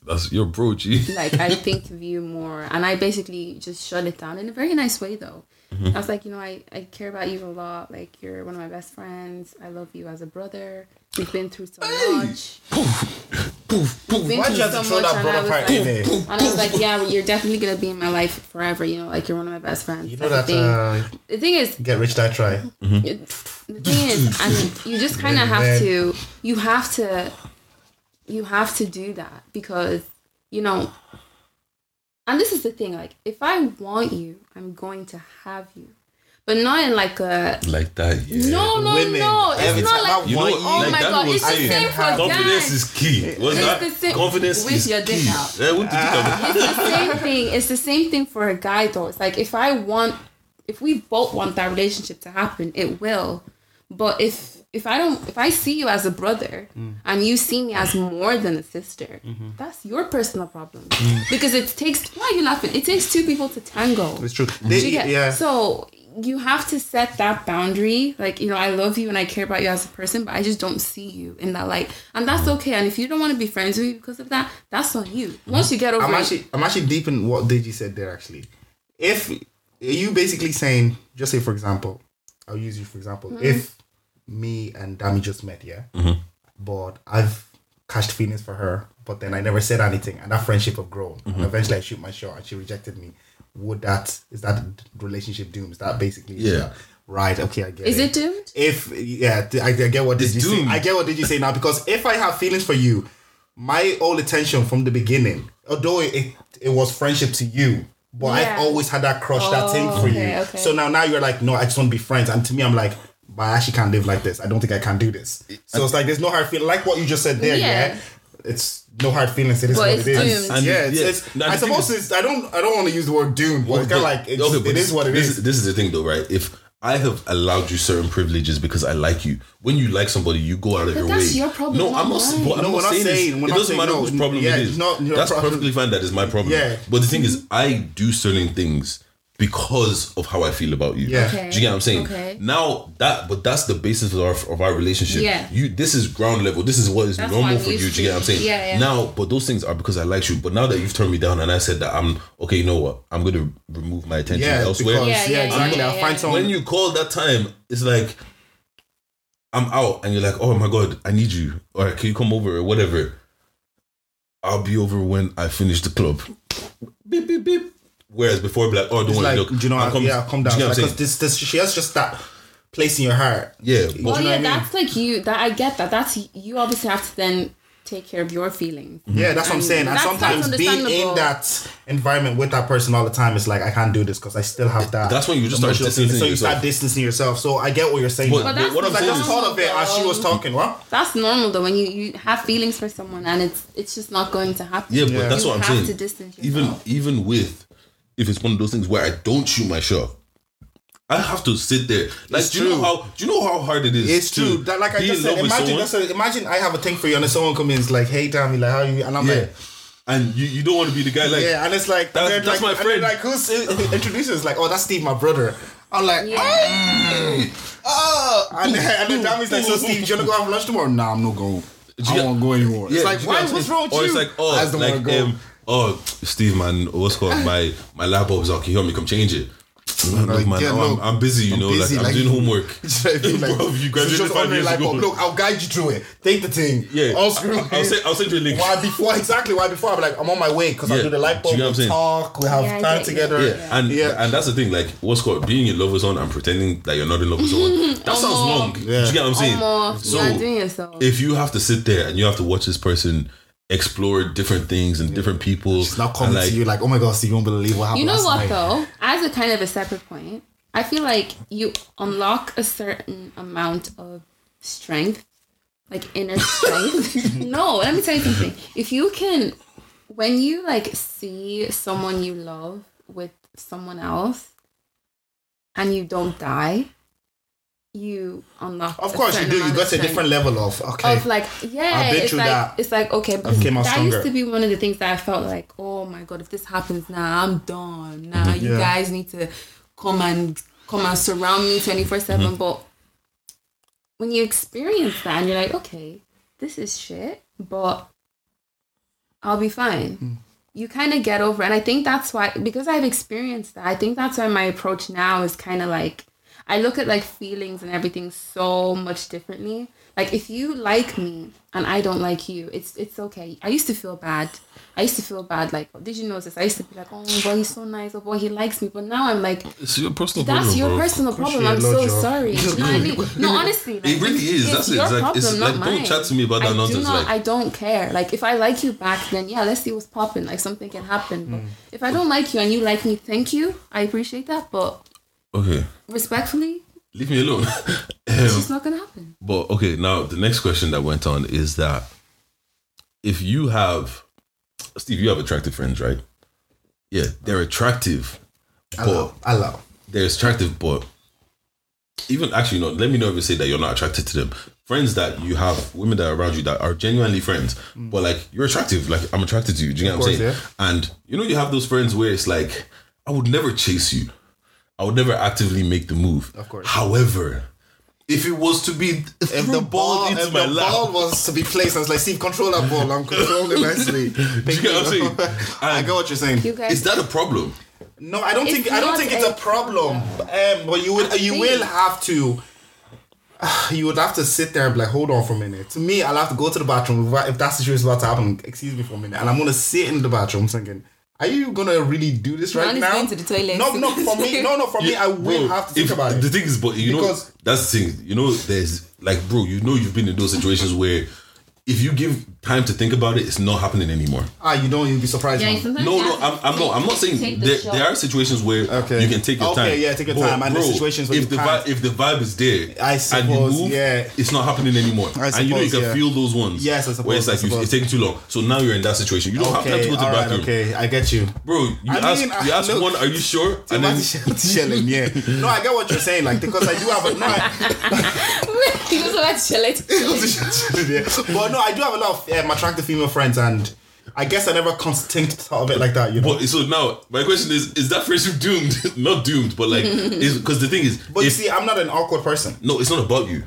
that's your bro, G. like I think of you more, and I basically just shut it down in a very nice way though. I was like, you know, I, I care about you a lot. Like you're one of my best friends. I love you as a brother. We've been through so much. We've been Why'd you have to throw that brother part like- in there? And I was like, yeah, well, you're definitely gonna be in my life forever. You know, like you're one of my best friends. You know that the thing. uh, the thing is, get rich that try. it- the thing is, and you just kind of have Man. to, you have to, you have to do that because you know. And this is the thing, like if I want you, I'm going to have you, but not in like a like that, yeah. no, no, Women, no. It's not like You know want what? oh like my god, was it's the same for guys. confidence is key. What's It's that? the same- confidence with is your dick key. out. Yeah, with the dick out. it's the same thing. It's the same thing for a guy though. It's like if I want, if we both want that relationship to happen, it will. But if if I don't, if I see you as a brother mm. and you see me as more than a sister, mm-hmm. that's your personal problem. Because it takes. Why are you laughing? It takes two people to tango. It's true. They, yeah. So you have to set that boundary. Like, you know, I love you and I care about you as a person, but I just don't see you in that light. And that's okay. And if you don't want to be friends with me because of that, that's on you. Once you get over I'm it. actually I'm actually deep in what Deji said there actually. If you basically saying, just say for example, I'll use you for example. Mm-hmm. If me and Dami just met, yeah, but I've catched feelings for her, but then I never said anything, and that friendship have grown. And eventually, I shoot my shot, and she rejected me. Would that is that relationship doomed? Is that basically Yeah. Right. Okay, I get Is it. it doomed? if yeah, I, I get what did It's you say. I get what did you say now because if I have feelings for you, my all attention from the beginning, although it it was friendship to you, but Yeah. I've always had that crush, that thing oh, for okay, you. okay. So now now you're like, no, I just want to be friends, and to me, I'm like. But I actually can't live like this. I don't think I can do this. So it's like there's no hard feeling. Like what you just said there, Yeah. yeah. It's no hard feelings. It is But what it's it is. doomed. And- yeah, it's, yeah. it's Now, I suppose it's. I don't. I don't want to use the word doomed, but it's kind of like it's, okay, but it is what it this, is. This is the thing, though, right? If I have allowed you certain privileges because I like you, when you like somebody, you go out of your that's way. your problem, No, not I'm not. mine. But I'm No, not we're not saying, saying- this. we're it not doesn't saying matter no. whose problem Yeah, it's not That's problem. perfectly fine. That is my problem. Yeah. But the thing is, I do certain things because of how I feel about you. Yeah. Okay. Do you get what I'm saying? Okay. Now that, but that's the basis of our of our relationship. Yeah. You. This is ground level. This is what is That's normal what for you. used Do you get what I'm saying? Yeah, yeah. Now, but those things are because I like you. But now that you've turned me down and I said that I'm okay, you know what? I'm gonna remove my attention yeah, elsewhere. because Yeah, yeah, yeah, exactly. yeah, I'll find someone. when you call that time, it's like I'm out, and you're like, "Oh my god, I need you," or "Can you come over?" or whatever. I'll be over when I finish the club. Beep beep beep. Whereas before, I'd be like, "Oh, don't It's worry, like, look, do you know, I'll come- yeah, calm do down. you get what I'm Like, 'cause saying? this, this, she has just that place in your heart. Yeah, Do but Well, you know oh, yeah, I mean? that's like you. That I get that. That's you. Obviously have to then take care of your feelings. Mm-hmm. Yeah, that's what I'm saying. And sometimes being in that environment with that person all the time is like, I can't do this because I still have that. That's when you just start distancing feeling. So you yourself. start distancing yourself. So I get what you're saying. But- But that's what I'm I saying just is- thought of it as she was talking. What? That's normal though when you, you have feelings for someone and it's it's just not going to happen. yeah, but that's You what I'm have saying. to distance even even with if it's one of those things where I don't shoot my shot. I have to sit there. Like, It's do you know true. how? Do you know how hard it is? It's to true. That, like I just said, imagine that's a, imagine I have a thing for you and then someone comes in and is like, hey, damn, like, how you? And I'm Yeah. like, and you, you don't want to be the guy like yeah, and it's like, That's- and then, that's like, my and then, friend. like, who's introduces? It's like, oh, that's Steve, my brother. I'm like, Yeah. oh, and then, and then Dami's like, so Steve, you wanna go have lunch tomorrow? Nah, I'm not going. I you- don't want to go anymore. Yeah, it's like, why? know what I'm What's wrong with or you? it's like, oh, I just don't like, want to go. um, oh, Steve, man, what's called my my lap bulb is out. Can you help me come change it? Look, Like, man, yeah, look, I'm, I'm busy. You I'm know, busy, like, like- I'm doing homework. It's like, like, Bro, you graduated just five on the years ago. Look, I'll guide you through it. Take the thing. Yeah, I'll screw I'll, I'll send I'll send you a link. Why before exactly? Why before? I'm like, I'm on my way because Yeah. I'll do the light bulb. You know We'll what I'm saying? talk. We have Yeah, time together. Yeah, and Yeah. and that's the thing. Like, what's called being in love with someone and pretending that you're not in love with someone. That sounds Omo. long. Do you get what I'm saying? So you are doing yourself. if you have to sit there and you have to watch this person explore different things and different people, It's not coming like, to you like, oh my god, Steve, you won't believe what happened. You know last what night. though? As a kind of a separate point, I feel like you unlock a certain amount of strength, like inner strength. no, let me tell you something. If you can, when you like see someone you love with someone else and you don't die, you unlock. Of course you do. You got a different level of okay. Of like, yeah, I've been it's through like that. it's like okay, because came out that stronger. used to be one of the things that I felt like, oh my god, if this happens now, I'm done. Now you Yeah. guys need to come and come and surround me twenty four seven. But when you experience that and you're like, okay, this is shit, but I'll be fine. Hmm. You kind of get over, it. and I think that's why because I've experienced that. I think that's why my approach now is kind of like I look at like feelings and everything so much differently. Like if you like me and I don't like you, it's it's okay. I used to feel bad. I used to feel bad. Like, did you notice? I used to be like, oh boy, he's so nice. Oh boy, he likes me. But now I'm like, It's your personal that's problem, your bro. personal problem. I'm so Lord, Joe. sorry. Do you know what I mean? No, honestly, like, It really is. It's That's it. your It's like- problem, it's not like, don't chat to me about that I nonsense, Do not, like- I don't care. Like, if I like you back, then yeah, let's see what's popping. Like, something can happen. Hmm. But if I don't like you and you like me, thank you. I appreciate that. But Okay, respectfully, leave me alone. it's Um, just not gonna happen. But okay, now the next question that went on is that if you have Steve, you have attractive friends, right? Yeah, they're attractive, but allow, allow. they're attractive, but even actually, no. Let me know if you say that you're not attracted to them. Friends that you have, women that are around you that are genuinely friends, but like you're attractive. Like I'm attracted to you. Do you know what I'm saying? yeah. And you know, you have those friends where it's like, I would never chase you. I would never actively make the move. Of course. However, if it was to be If the ball ball, into if my the lap, ball was to be placed, I was like, Steve, control that ball. I'm controlling nicely. Do you get what I'm saying? I get what you're saying. You guys, Is that a problem? No, I don't It's think I don't think it's a a problem. Um, but you would you think- will have to. You would have to sit there and be like, hold on for a minute. To me, I'll have to go to the bathroom if, if that situation is about to happen. Excuse me for a minute, and I'm gonna sit in the bathroom thinking, "Are you gonna really do this right Man is now?" going to the toilet. No, no, for me, no, no, for me, I will Bro, have to think if- about it. The thing is, but you Because- know, that's the thing. You know, there's like, bro, you know, you've been in those situations where if you give time to think about it, it's not happening anymore. ah, you don't. You'll be surprised. yeah, sometimes No, no, I'm, I'm not. I'm not saying take the there, there are situations where Okay. you can take your Okay, time. yeah, take your But, time, and there's situations where if you the vibe, if the vibe is there, I and you suppose, move, yeah. it's not happening anymore. I and you know you can yeah. feel those ones. Yes, I suppose. Where it's like you- suppose. it's taking too long. So now you're in that situation. You don't have time to go to the all right, bathroom, okay, I get you. bro. You I ask, mean, you I- ask look- one, "Are you sure?" And then shelling, yeah. No, I get what you're saying, like because I do have a no. I, he doesn't like to chill it. yeah. But no, I do have a lot of um, attractive female friends, and I guess I never think thought of it like that. You know. But so now my question is: Is that friendship doomed? not doomed, but like, is because the thing is, But you if- see, I'm not an awkward person. no, it's not about you.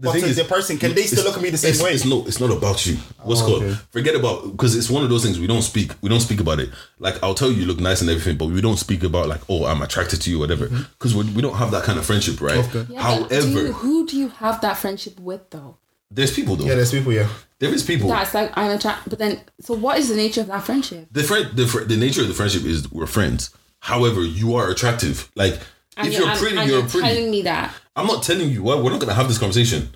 The But thing to is, the person, can they still look at me the same it's, way? It's no, it's not about you. What's Oh, called? okay. Forget about because it's one of those things we don't speak. We don't speak about it. Like I'll tell you, you look nice and everything, but we don't speak about like, oh, I'm attracted to you, whatever. Because we we don't have that kind of friendship, right? Okay. Yeah, but do However, you- who do you have that friendship with though? There's people though. Yeah, there's people. Yeah. there is people. That's like I'm attracted, but then so what is the nature of that friendship? the friend, the fr- the nature of the friendship is we're friends. However, you are attractive. Like And if you're and- pretty, and you're, you're pretty. telling me that I'm not telling you. Why we're not gonna have this conversation.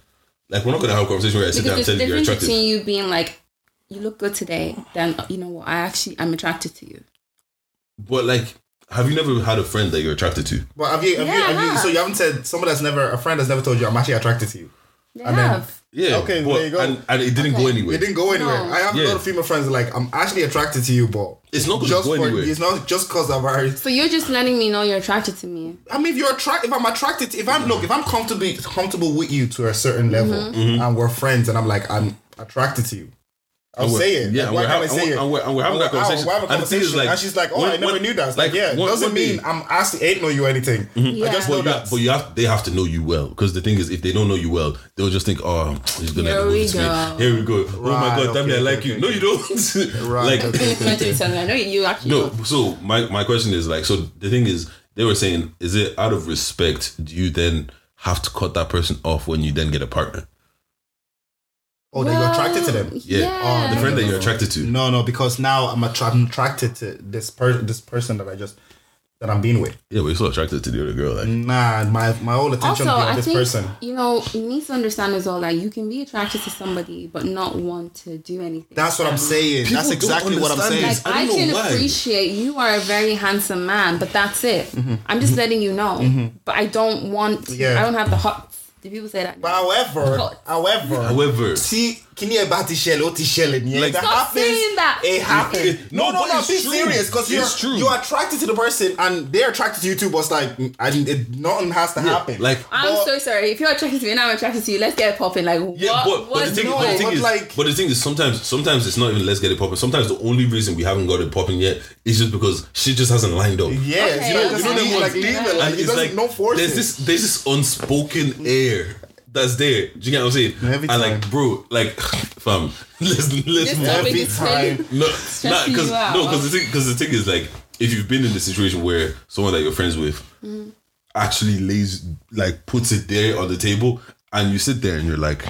Like we're not gonna have a conversation where I sit there because and tell a you you're difference attractive. between you being like you look good today, then you know what I actually I'm attracted to you. But like, have you never had a friend that you're attracted to? But have you? Have Yeah, you, I have you? So you haven't said someone that's never a friend that's never told you I'm actually attracted to you. They And then- have. Yeah. Okay, but, there you go. And, and it didn't go anywhere. It didn't go anywhere. No. I have a lot of female friends like I'm actually attracted to you, but It's not gonna just go for anywhere. it's not just because of our. so you're just letting me know you're attracted to me. I mean, if you're attract, if I'm attracted, to, if I'm look, if I'm comfortable comfortable with you to a certain level, Mm-hmm. and we're friends, and I'm like I'm attracted to you, I'll And we're- say. Yeah, Like, why we're, can't I say it? we're, and we're, and we're having that We're- conversation. we're having a And the thing conversation, like, and she's like, "Oh, when- I never when- knew that." It's Like, like, yeah, when- doesn't when they- mean I'm actually ain't know you anything. Mm-hmm. I Yeah. just But know you, that. but you have, they have to know you well because the thing is, if they don't know you well, they'll just think, "Oh, he's gonna Here have to move we this way. go. Here we go. oh my Right, god, damn it, I like okay, you. No, you don't. Right, like, okay. Meant to be telling me, I know you actually. no. So my my question is like, so the thing is, they were saying, is it out of respect? Do you then have to cut that person off when you then get a partner? Oh, that you're attracted to them. Yeah. Oh, The friend that you're no. attracted to. No, no, because now I'm, attra- I'm attracted to this per this person that I just that I'm being with. Yeah, but you're still attracted to the other girl. Like, Nah, my my whole attention Also, be on I this think person. you know you need to understand as well that you can be attracted to somebody but not want to do anything. That's what I'm saying. People That's exactly what I'm saying. Like I I, don't know can why. appreciate you are a very handsome man, but that's it. Mm-hmm. I'm just letting you know. But I don't want. Yeah. I don't have the hot. Do people say that? But however, however, however, see, kini ẹ bá ti ṣẹlẹ̀ ó ti ṣẹlẹ̀ nìyẹn. Like- That Stop happens, saying that. It happens. No, no, but no. Be true. serious, because you're you're attracted to the person and they're attracted to you too. But it's like, and it, nothing has to happen. Like I'm But- so sorry. If you're attracted to me and I'm attracted to you, let's get it popping. Like, Yeah, what? but, but what's the thing, the but the thing But is, like- but the thing is, sometimes, sometimes it's not even let's get it popping. Sometimes the only reason we haven't got it popping yet is just because she just hasn't lined up. yeah, Okay, you know, okay. just You know leave, them like leave it. And Like And it's like no force. there's this there's this unspoken air that's there. Do you get what I'm saying? Every and like, bro, like, fam, let's let's This move. Every time. No, nah, Stressing because no, because the thing, because the thing is like, if you've been in the situation where someone that you're friends with Mm-hmm. actually lays like puts it there on the table, and you sit there and you're like,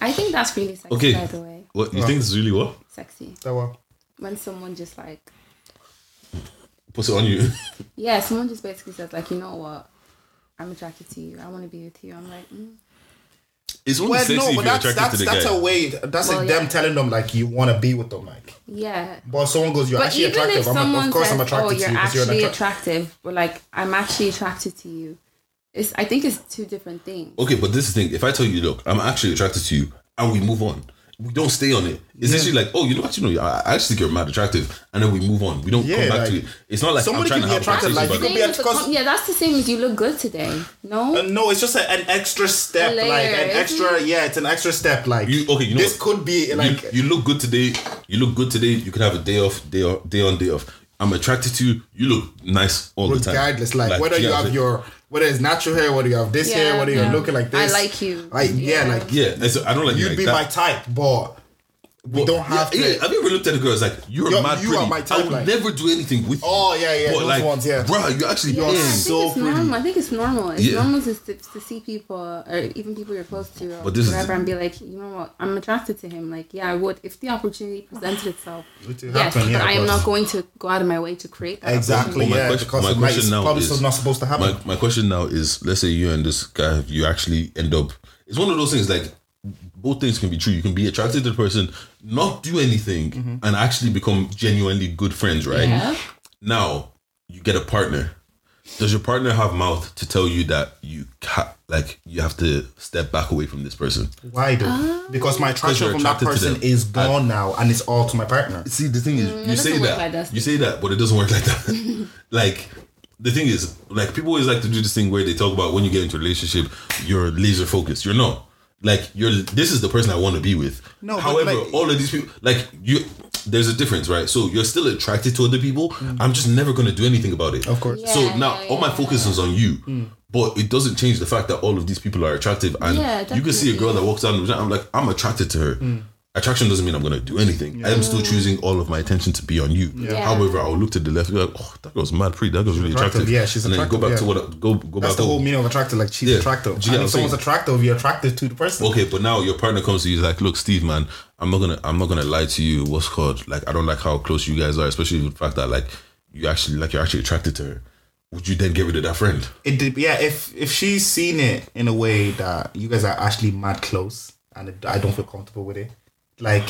I think that's really sexy, okay, by the way. what you think is really what Sexy. That one. When someone just like, puts it on you? yeah, someone just basically says, like, you know what? I'm attracted to you. I want to be with you. I'm like, mm. It's only Well, sexy no, if but you're that's attracted that's to the that's guy. a way. That's Well, like yeah. them telling them like you want to be with them, like. yeah. But someone goes, "You're But actually attractive." I'm like, of course, says, I'm attracted "Oh, to you're you because you're an actually attractive," But like, "I'm actually attracted to you," it's I think it's two different things. Okay, but this is the thing. If I tell you, look, I'm actually attracted to you, and we move on, we don't stay on it. It's actually like, oh, you know, actually, no, I I actually think you're mad attractive, and then we move on. We don't Yeah, come back like, to it. It's not like I'm somebody trying can to be attractive, like, you about could it. be Same at- as a because- yeah, that's the same as you look good today. No, Uh, no, it's just a, an extra step, layer, like an isn't extra. Yeah, it's an extra step. Like You- okay, you know this what? could be like you, you look good today. You look good today. You can have a day off, day off, day on, day off. I'm attracted to you. You look nice all the time. regardless, like, whether you have I'm your whether it's natural hair, whether you have this Yeah, hair, whether yeah. you're looking like this. I like you. Like yeah, Yeah. like yeah. and so I don't like you you'd like be that. my type, but we don't have yeah, to. yeah. Have you ever looked at a girl? It's like you're Yo, mad you pretty. are my type, I would like- never do anything with you. Oh, yeah, yeah, But those like, ones, yeah. bro, you actually Yeah, I think so it's pretty. normal. I think it's normal. It's Yeah. normal to, to, to see people or even people you're close to or But this is- whatever and be like, you know what, I'm attracted to him. Like, yeah, I would if the opportunity presented itself. It yes, happen, yeah, but I am not going to go out of my way to create that. Exactly, But my yeah. question- because my it question now probably is- still not supposed to happen. My, my question now is let's say you and this guy you actually end up it's one of those things like both things can be true you can be attracted to the person not do anything Mm-hmm. and actually become genuinely good friends right Yeah. now you get a partner does your partner have mouth to tell you that you ca- like you have to step back away from this person Why though? Ah. because my attraction you're from that person is gone now, and it's all to my partner. see the thing is you Mm, doesn't say that, like that, you say that but it doesn't work like that like the thing is like people always like to do this thing where they talk about when you get into a relationship you're laser focused you're not like you're this is the person i want to be with. No, however like- all of these people like you there's a difference right? So you're still attracted to other people. I'm just never going to do anything about it. Mm. Of course. so now yeah, all my yeah, focus is on you. But it doesn't change the fact that all of these people are attractive and Yeah, you can see a girl that walks down the street, i'm like i'm attracted to her attraction doesn't mean i'm going to do anything i am still choosing all of my attention to be on you Yeah. however i'll look to the left be like oh that girl's mad pretty that girl's really Attractive, attractive yeah, she's and then go attractive, back to what I- go go That's back the whole meaning of attractive. Like she's Yeah. attractive. Do you get and if I'm someone's saying? attractive, you're attracted to the person. okay but now your partner comes to you he's like look steve man i'm not gonna i'm not gonna lie to you what's called like i don't like how close you guys are especially the fact that like you actually like you're actually attracted to her would you then get rid of that friend It did, yeah. If if she's seen it in a way that you guys are actually mad close, and it, I don't feel comfortable with it, like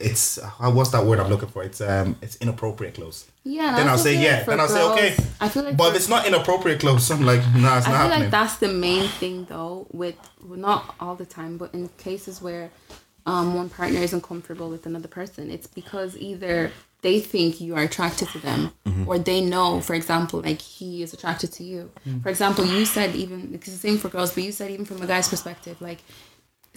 it's what's that word I'm looking for? It's um it's inappropriate close. Yeah, Then I'll say yeah. Then I'll say okay. I feel like but it's not inappropriate close, I'm like nah, it's I not I feel happening. like that's the main thing though with well, not all the time but in cases where um, one partner isn't comfortable with another person it's because either they think you are attracted to them or they know for example like he is attracted to you for example you said even because the same for girls but you said even from a guy's perspective like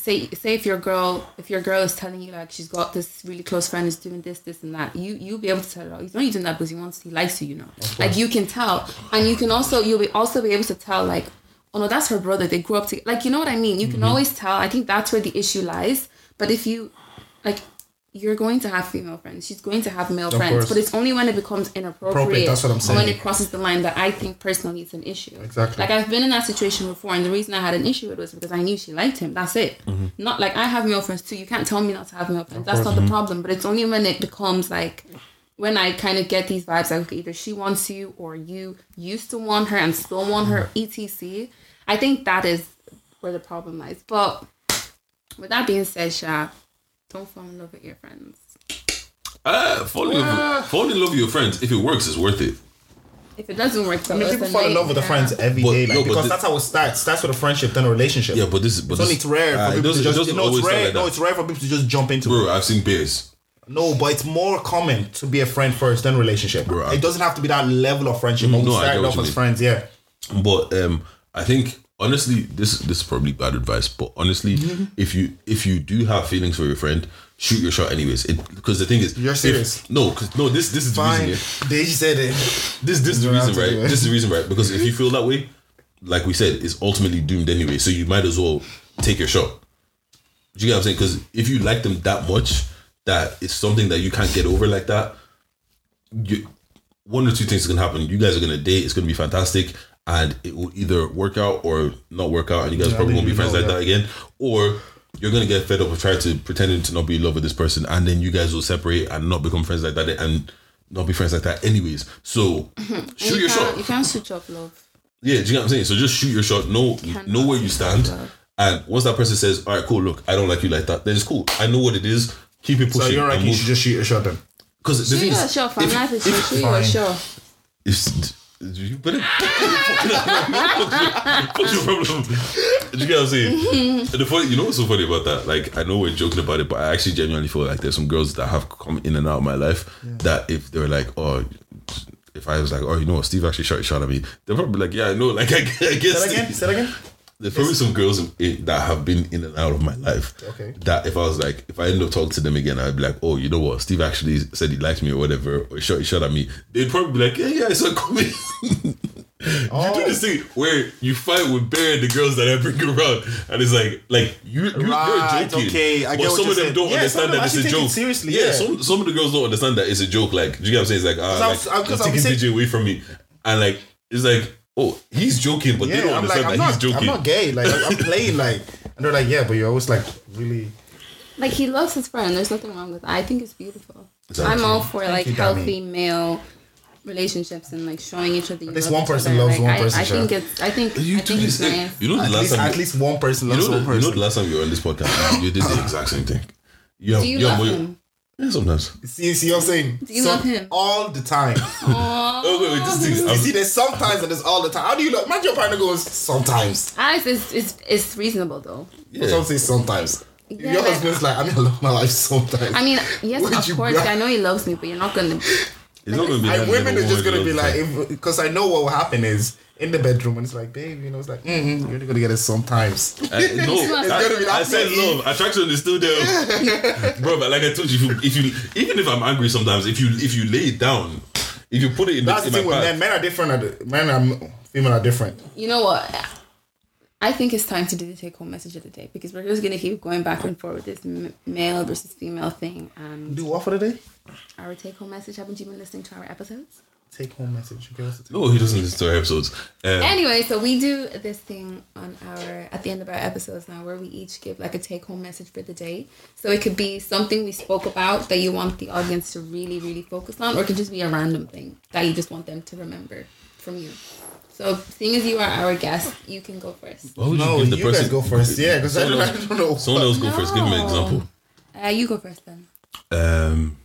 say say if your girl if your girl is telling you like she's got this really close friend who's doing this this and that you you'll be able to tell her. He's only doing that because he wants he likes you you know. Like you can tell. And you can also you'll be also be able to tell like oh no that's her brother. They grew up together like you know what I mean? You can mm-hmm. always tell. I think that's where the issue lies. But if you like you're going to have female friends. She's going to have male friends, course. but it's only when it becomes inappropriate. Appropriate, that's what I'm or When it crosses the line that I think personally it's an issue. Exactly. Like I've been in that situation before, and the reason I had an issue with it was because I knew she liked him. That's it. Mm-hmm. Not like I have male friends too. You can't tell me not to have male friends. That's not the mm-hmm. problem. But it's only when it becomes like when I kind of get these vibes like okay, either she wants you or you used to want her and still want her, mm-hmm. etc. I think that is where the problem lies. But with that being said, Sha, don't fall in love with your friends. Ah, fall in, love, fall in love with your friends. If it works, it's worth it. if it doesn't work for I mean, people then fall in love with their friends every But- day, like, no, because the- that's how it starts. Starts with a friendship, then a relationship. Yeah, but this, is. but it's only it's rare uh, for it people doesn't, to it just. doesn't No, it's always start rare. like No, it's rare for people to just jump into. it. bro. I've seen bears. No, but it's more common to be a friend first, then relationship. Bro, it doesn't have to be that level of friendship. But we no, I get started what off as mean. friends, yeah. But um, I think honestly, this this is probably bad advice. But honestly, Mm-hmm. if you if you do have feelings for your friend, shoot your shot anyways. Because the thing is, You're if- serious? no, because no, this this is the Fine. reason. Deji said it. This this is the reason, right? This is the reason, right? Because if you feel that way, like we said, it's ultimately doomed anyway. So you might as well take your shot. Do you get what I'm saying? Because if you like them that much, that it's something that you can't get over like that, you one or two things is gonna happen. You guys are gonna date. It's gonna be fantastic, and it will either work out or not work out, and you guys probably won't be friends know like that. that again. Or you're gonna get fed up of trying to pretending to not be in love with this person, and then you guys will separate and not become friends like that, and not be friends like that anyways. So mm-hmm. shoot you your shot. You can't switch up love. Yeah, do you get what I'm saying? So just shoot your shot. Know Cannot know where you stand, and once that person says, "All right, cool. Look, I don't like you like that," then it's cool. I know what it is. Keep it pushing. So you're right. You should just shoot your shot then. Because the Shoot thing your is, shot, fam. Life is short. Shoot your shot. If you better what's your problem? Do you get what I'm saying? the funny, you know what's so funny about that? Like, I know we're joking about it, but I actually genuinely feel like there's some girls that have come in and out of my life that if they were like, oh, if I was like, oh, you know what, Steve actually shot a shot at me, they're probably like, yeah, I know, like, I, I guess. Say that again. Say that again. There's probably some girls in, that have been in and out of my life. Okay. That if I was like, if I end up talking to them again, I'd be like, oh, you know what? Steve actually said he likes me or whatever, or shot, shot at me. They'd probably be like, yeah, yeah, I saw it coming. You do this thing where you fight with Bear the girls that I bring around, and it's like, like you, you Right, you're joking. okay, I but get what some of them saying. don't Yeah, understand that it's a take it joke. seriously, yeah. yeah. Some some of the girls don't understand that it's a joke. Like, do you get what I'm saying? It's like, ah, I'm- like I'm- I'm, 'cause I'm taking saying- Deji away from me, and like it's like, oh, he's joking, but they don't I'm like, understand I'm that he's not, joking. I'm not gay. Like, I'm I'm playing like, and they're like, yeah, but you're always like really. Like he loves his friend. There's nothing wrong with that. I think it's beautiful. Exactly. I'm all for like you, Dami. healthy male relationships and like showing each other. You least love one person other. loves like, one I, person, I think it's. I think. You I do think this it's nice. You know the At last least, time. at least one person you loves know, one the, you know the last time you were on this podcast, you did the exact same thing. You have, Do you you have love more- him? Yeah, sometimes. See, see what I'm saying? Do you love him? All the time. Oh wait, wait, this thing. you see, there's sometimes and there's all the time. How do you love? Imagine your partner goes sometimes. Alex is it's, is reasonable though. Yeah. Some say sometimes. Yeah, your husband's like, I mean, in love my life sometimes. I mean, yes, Would you of course. bra- I know he loves me, but you're not gonna. It's not gonna be. And women are just gonna be like, because I know what will happen is in the bedroom and it's like, babe, you know, it's like, mm-hmm, you're only gonna get it sometimes. I, no, It's I, gonna be that I said big. love. Attraction is still there, bro. But like I told you, if you, if you even if I'm angry sometimes, if you if you lay it down, if you put it in, That's the, the in thing my with path, men. Men are different. Men are female are different. You know what? I think it's time to do the take home message of the day because we're just gonna keep going back and forth with this m- male versus female thing. And Do what for the day? our take home message. Haven't you been listening to our episodes? Take home message. Okay, what's the take- No, he doesn't listen to our episodes. Um, Anyway, so we do this thing on our at the end of our episodes now where we each give like a take home message for the day. So it could be something we spoke about that you want the audience to really, really focus on, or it could just be a random thing that you just want them to remember from you. So seeing as you are our guest, you can go first. why would No, give you guys go first. Yeah, 'cause I someone don't- I don't know. Someone else go first. Give me an example. Uh, you go first then. Um,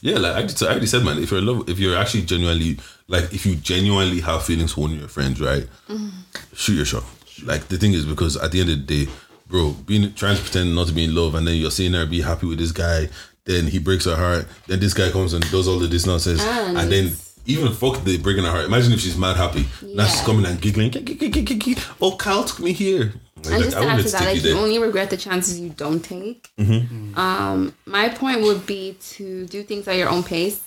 yeah, like I, just, I already said, man. If you're in love, if you're actually genuinely like, if you genuinely have feelings for one of your friends, right? Mm-hmm. Shoot your shot. Like the thing is, because at the end of the day, bro, being trying to pretend not to be in love, and then you're seeing her be happy with this guy, then he breaks her heart, then this guy comes and does all of this nonsense, And and then. Even fuck the breaking her heart. Imagine if she's mad happy. Now she's coming and giggling. Oh, Kyle took me here. Like, And just I to add to that, like you you only regret the chances you don't take. Mm-hmm. Um, my point would be to do things at your own pace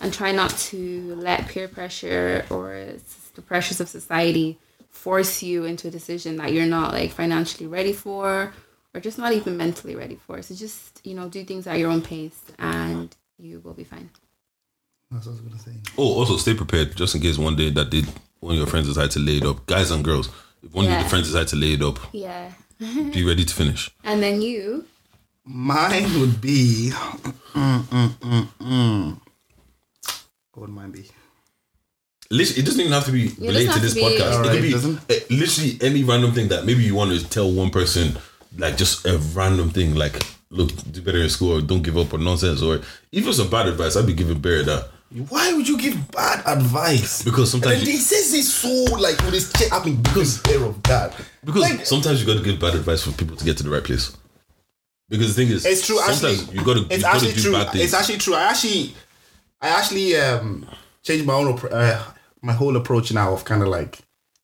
and try not to let peer pressure or the pressures of society force you into a decision that you're not like financially ready for or just not even mentally ready for. So just you know do things at your own pace and you will be fine. That's what I was gonna say. Oh, also stay prepared just in case one day that did one of your friends decide to lay it up. Guys and girls, if one of Yeah. your friends decide to lay it up, Yeah. be ready to finish. And then you Mine would be. Mm, mm, mm, mm. What would mine be? Literally, it doesn't even have to be related to have this to be- podcast. Alright, it could be doesn't- eh, literally any random thing that maybe you want to tell one person, like just a random thing, like look, do better in school, or don't give up, or nonsense, or even some bad advice. I'd be giving Barry that. Why would you give bad advice? Because sometimes you- he says this so like with his chest. I mean, because fear of God. Because Like, sometimes you got to give bad advice for people to get to the right place. Because the thing is, It's true. Sometimes Actually, you got to It's you got to actually do true. bad things. It's actually true. I actually, I actually um changed my own uh, my whole approach now of kind of like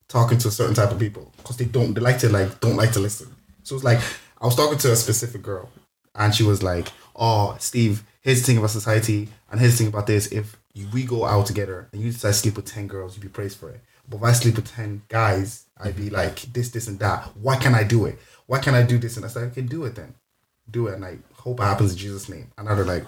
talking to a certain type of people because they don't they like to like don't like to listen. So it's like I was talking to a specific girl and she was like, "Oh, Steve, here's the thing about society and here's the thing about this. If you, we go out together and you decide to sleep with ten girls, you'd be praised for it. But if I sleep with ten guys, I'd be like this, this, and that. Why can't I do it? Why can't I do this? And I said, okay, do it then do it and I hope it happens in Jesus' name. And now they're like,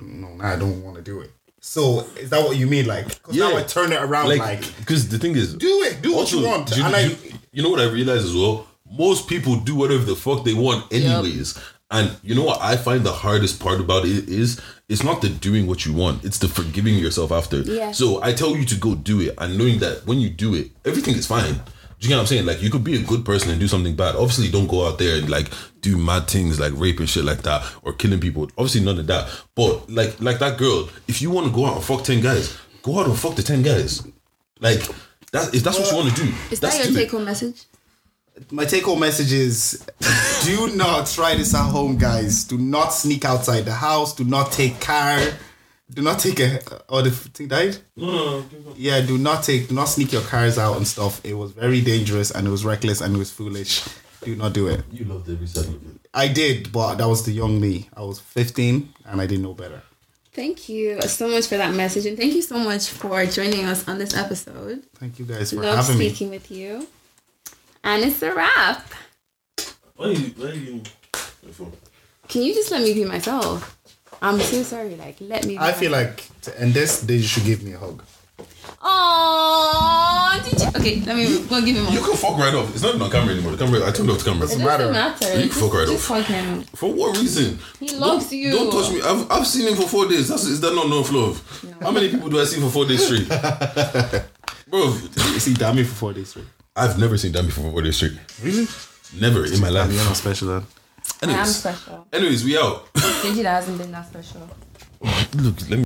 no, now I don't want to do it. So is that what you mean? Like, because now I turn it around like, like because the thing is, do it, do what you want. do you, and do I, you, you know what I realize as well? Most people do whatever the fuck they want anyways. And you know what I find the hardest part about it is it's not the doing what you want, it's the forgiving yourself after. Yeah. So I tell you to go do it and knowing that when you do it, everything is fine. Do you get what I'm saying? Like you could be a good person and do something bad. Obviously, don't go out there and like do mad things like rape and shit like that or killing people. Obviously, none of that. But like like that girl, if you want to go out and fuck ten guys, go out and fuck the ten guys. Like that if that's what you want to do. Is that your take home message? My take home message is do not try this at home, guys. Do not sneak outside the house. Do not take car. Do not take a. Oh, the thing died? No, no, no. Yeah, do not take, do not sneak your cars out and stuff. It was very dangerous and it was reckless and it was foolish. Do not do it. You loved every second of it. I did, but that was the young me. I was 15 and I didn't know better. Thank you so much for that message, and thank you so much for joining us on this episode. Thank you guys for Love having me. speaking with you. And it's a wrap. Why you why you my? Can you just let me be myself? I'm so sorry. Like, let me. Be I feel like to end this, they should give me a hug. Oh, did you? Okay, let me go give him You one. can fuck right off. It's not even on camera anymore. The camera I turned off the camera. It doesn't matter. matter. You can fuck right just off. hug him. For what reason? He loves don't, you. Don't touch me. I've, I've seen him for four days. That's is that not enough love? How many people do I see for four days straight? Bro, You see, Dami for four days straight. I've never seen Dami for four days straight. Really? Never in my life. You're not special then. I am Anyways, special. anyways, we out. Gigi hasn't been that special. Look, let me.